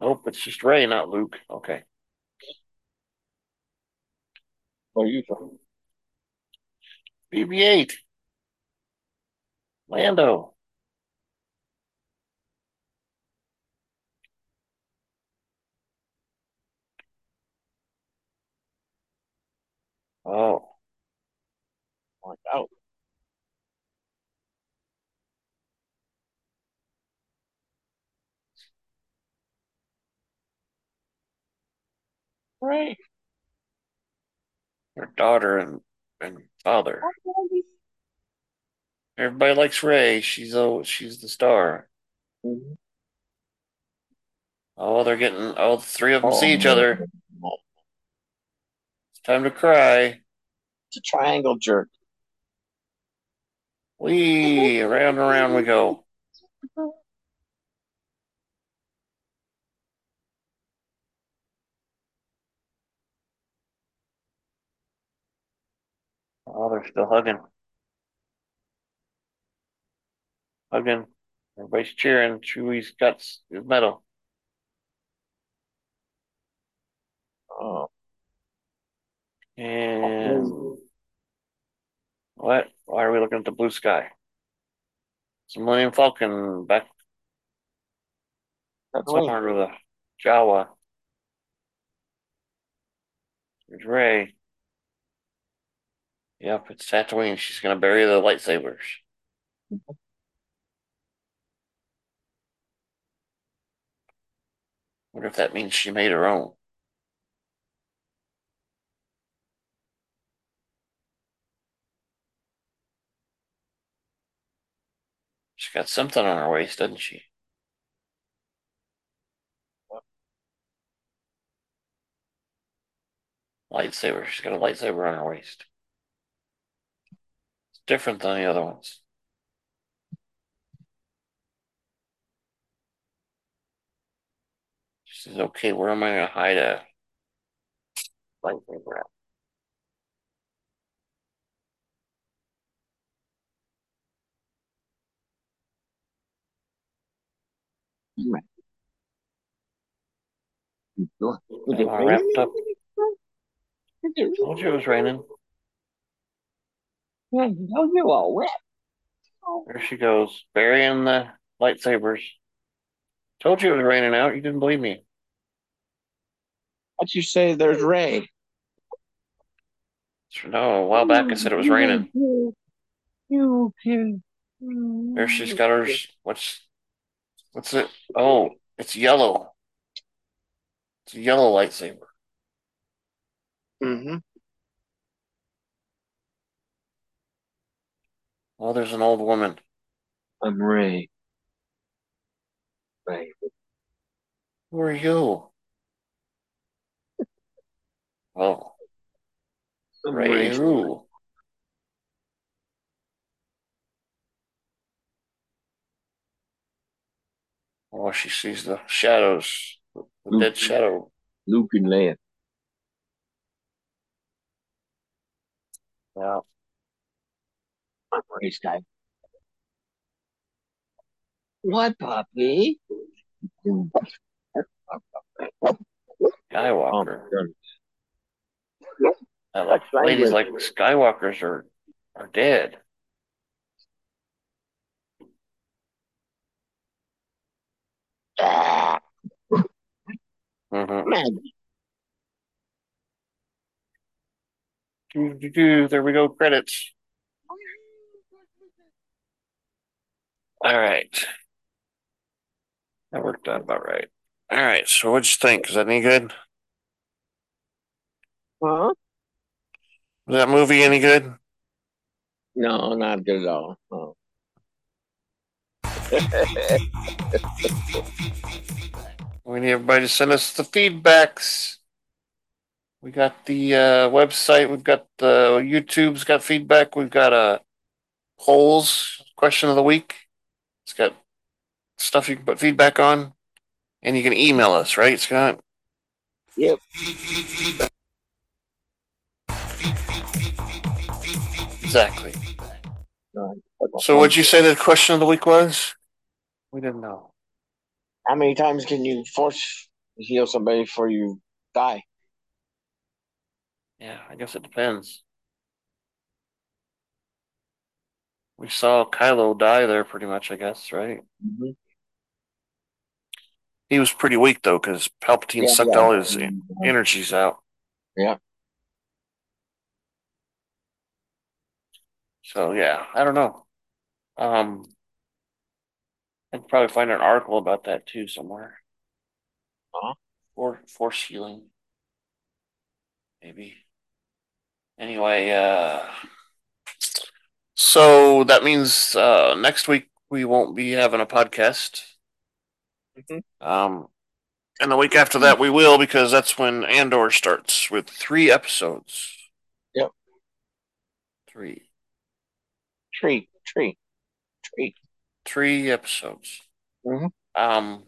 Nope, it's just Rey, not Luke. Okay. what are you from? BB-8. Lando. Oh, Like, oh, right. her daughter and and father. Everybody likes Rey. She's oh, she's the star. Mhm. Oh, they're getting. Oh, the three of them see each Oh, other. It's time to cry. It's a triangle jerk. We around and around we go. Oh, they're still hugging. Hugging. Everybody's cheering. Chewie's got his medal. Oh. And what? Why are we looking at the blue sky? It's a Millennium Falcon back That's somewhere with a Jawa. There's Rey. Yep, it's Tatooine. She's gonna bury the lightsabers. Wonder if that means she made her own. She's got something on her waist, doesn't she? Lightsaber. She's got a lightsaber on her waist. It's different than the other ones. She says, okay, where am I going to hide a lightsaber at? Is it All raining? wrapped up. Is Told you it was raining. Raining? Oh, you all wet. Oh, There she goes, burying the lightsabers. Told you it was raining out. You didn't believe me. What'd you say there's Rey? No, a while back I said it was raining. You can. There she's got hers. What's what's it? Oh, it's yellow. It's a yellow lightsaber. Mm-hmm. Oh, there's an old woman. I'm Rey. Rey. Who are you? Oh, I'm Rey Rey. who? Oh, she sees the shadows. The dead shadow. Luke and Leia. Yeah. I'm Rey Sky. What, puppy? Skywalker. Oh, I like That's ladies like. Skywalkers are are dead. Mm-hmm. man. There we go. Credits. All right. That worked out about right. All right. So what'd you think? Is that any good? Huh? Was that movie any good? No, not good at all. No. *laughs* We need everybody to send us the feedbacks. We got the uh, website. We've got the YouTube's got feedback. We've got a polls question of the week. It's got stuff you can put feedback on, and you can email us, right, Scott? Yep. Exactly. So, what'd you say the question of the week was? We didn't know. How many times can you force heal somebody before you die? Yeah, I guess it depends. We saw Kylo die there pretty much, I guess, right? Mm-hmm. He was pretty weak though, because Palpatine Yeah, sucked yeah. all his energies out. Yeah. So yeah, I don't know. Um, I could probably find an article about that too somewhere. Uh-huh. Or force healing, maybe. Anyway, uh, so that means uh, next week we won't be having a podcast. Mhm. Um, and the week after that we will because that's when Andor starts with three episodes. Yep. Three. Tree, tree, tree. three episodes. Mhm. Um,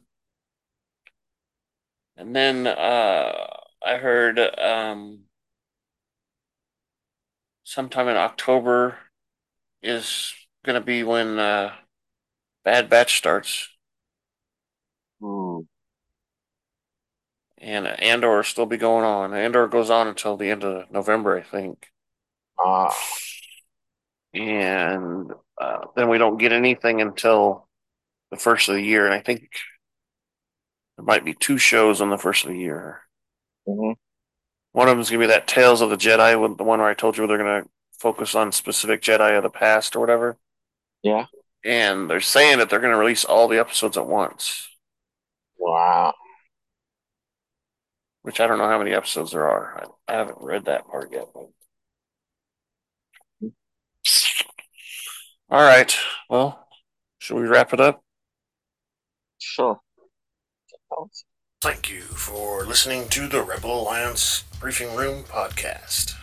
and then uh, I heard um, sometime in October is going to be when uh, Bad Batch starts. Hmm. And Andor will still be going on. Andor goes on until the end of November, I think. Ah, And uh, then we don't get anything until the first of the year. And I think there might be two shows on the first of the year. mhm. One of them is going to be that Tales of the Jedi, with the one where I told you they're going to focus on specific Jedi of the past or whatever. yeah. And they're saying that they're going to release all the episodes at once, Wow. which I don't know how many episodes there are. I, I haven't read that part yet. But... All right. Well, should we wrap it up? Sure. Thank you for listening to the Rebel Alliance Briefing Room podcast.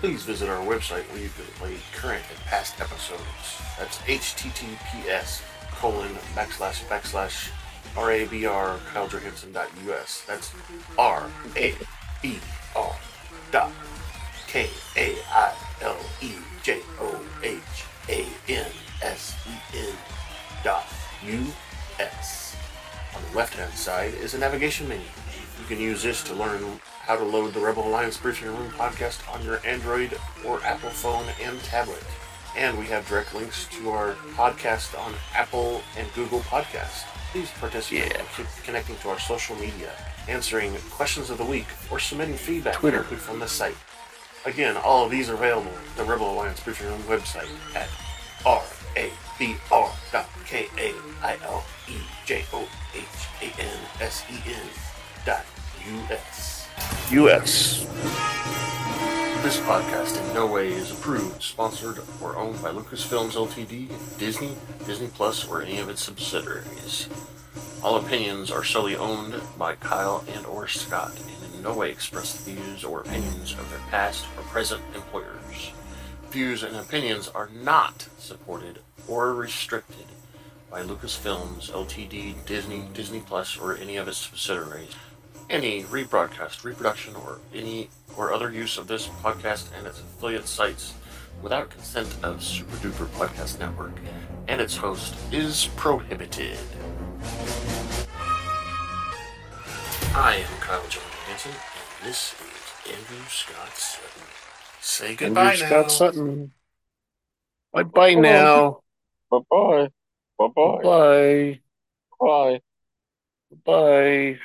Please visit our website where you can play current and past episodes. That's https colon backslash backslash rabr kailejohansen.us. That's R A B R dot K A I L E J O H A N S E N dot U S. On the left hand side is a navigation menu. You can use this to learn how to load the Rebel Alliance Briefing Room podcast on your Android or Apple phone and tablet. And we have direct links to our podcast on Apple and Google Podcasts. Please participate Yeah. keep connecting to our social media, answering questions of the week, or submitting feedback Twitter. directly from the site. Again, all of these are available at the Rebel Alliance Briefing Room website at r a b r dot k U.S. This podcast in no way is approved, sponsored, or owned by Lucasfilms Ltd., Disney, Disney Plus, or any of its subsidiaries. All opinions are solely owned by Kyle and or Scott and in no way express the views or opinions of their past or present employers. Views and opinions are not supported or restricted by Lucasfilms Ltd., Disney, Disney Plus, or any of its subsidiaries. Any rebroadcast, reproduction, or any or other use of this podcast and its affiliate sites without consent of Super Duper Podcast Network and its host is prohibited. I am Kyle John Hansen, and this is Andrew Scott Sutton. Say goodbye Andrew now. Scott Sutton. Bye bye now. Bye bye. Bye bye. Bye. Bye. Bye.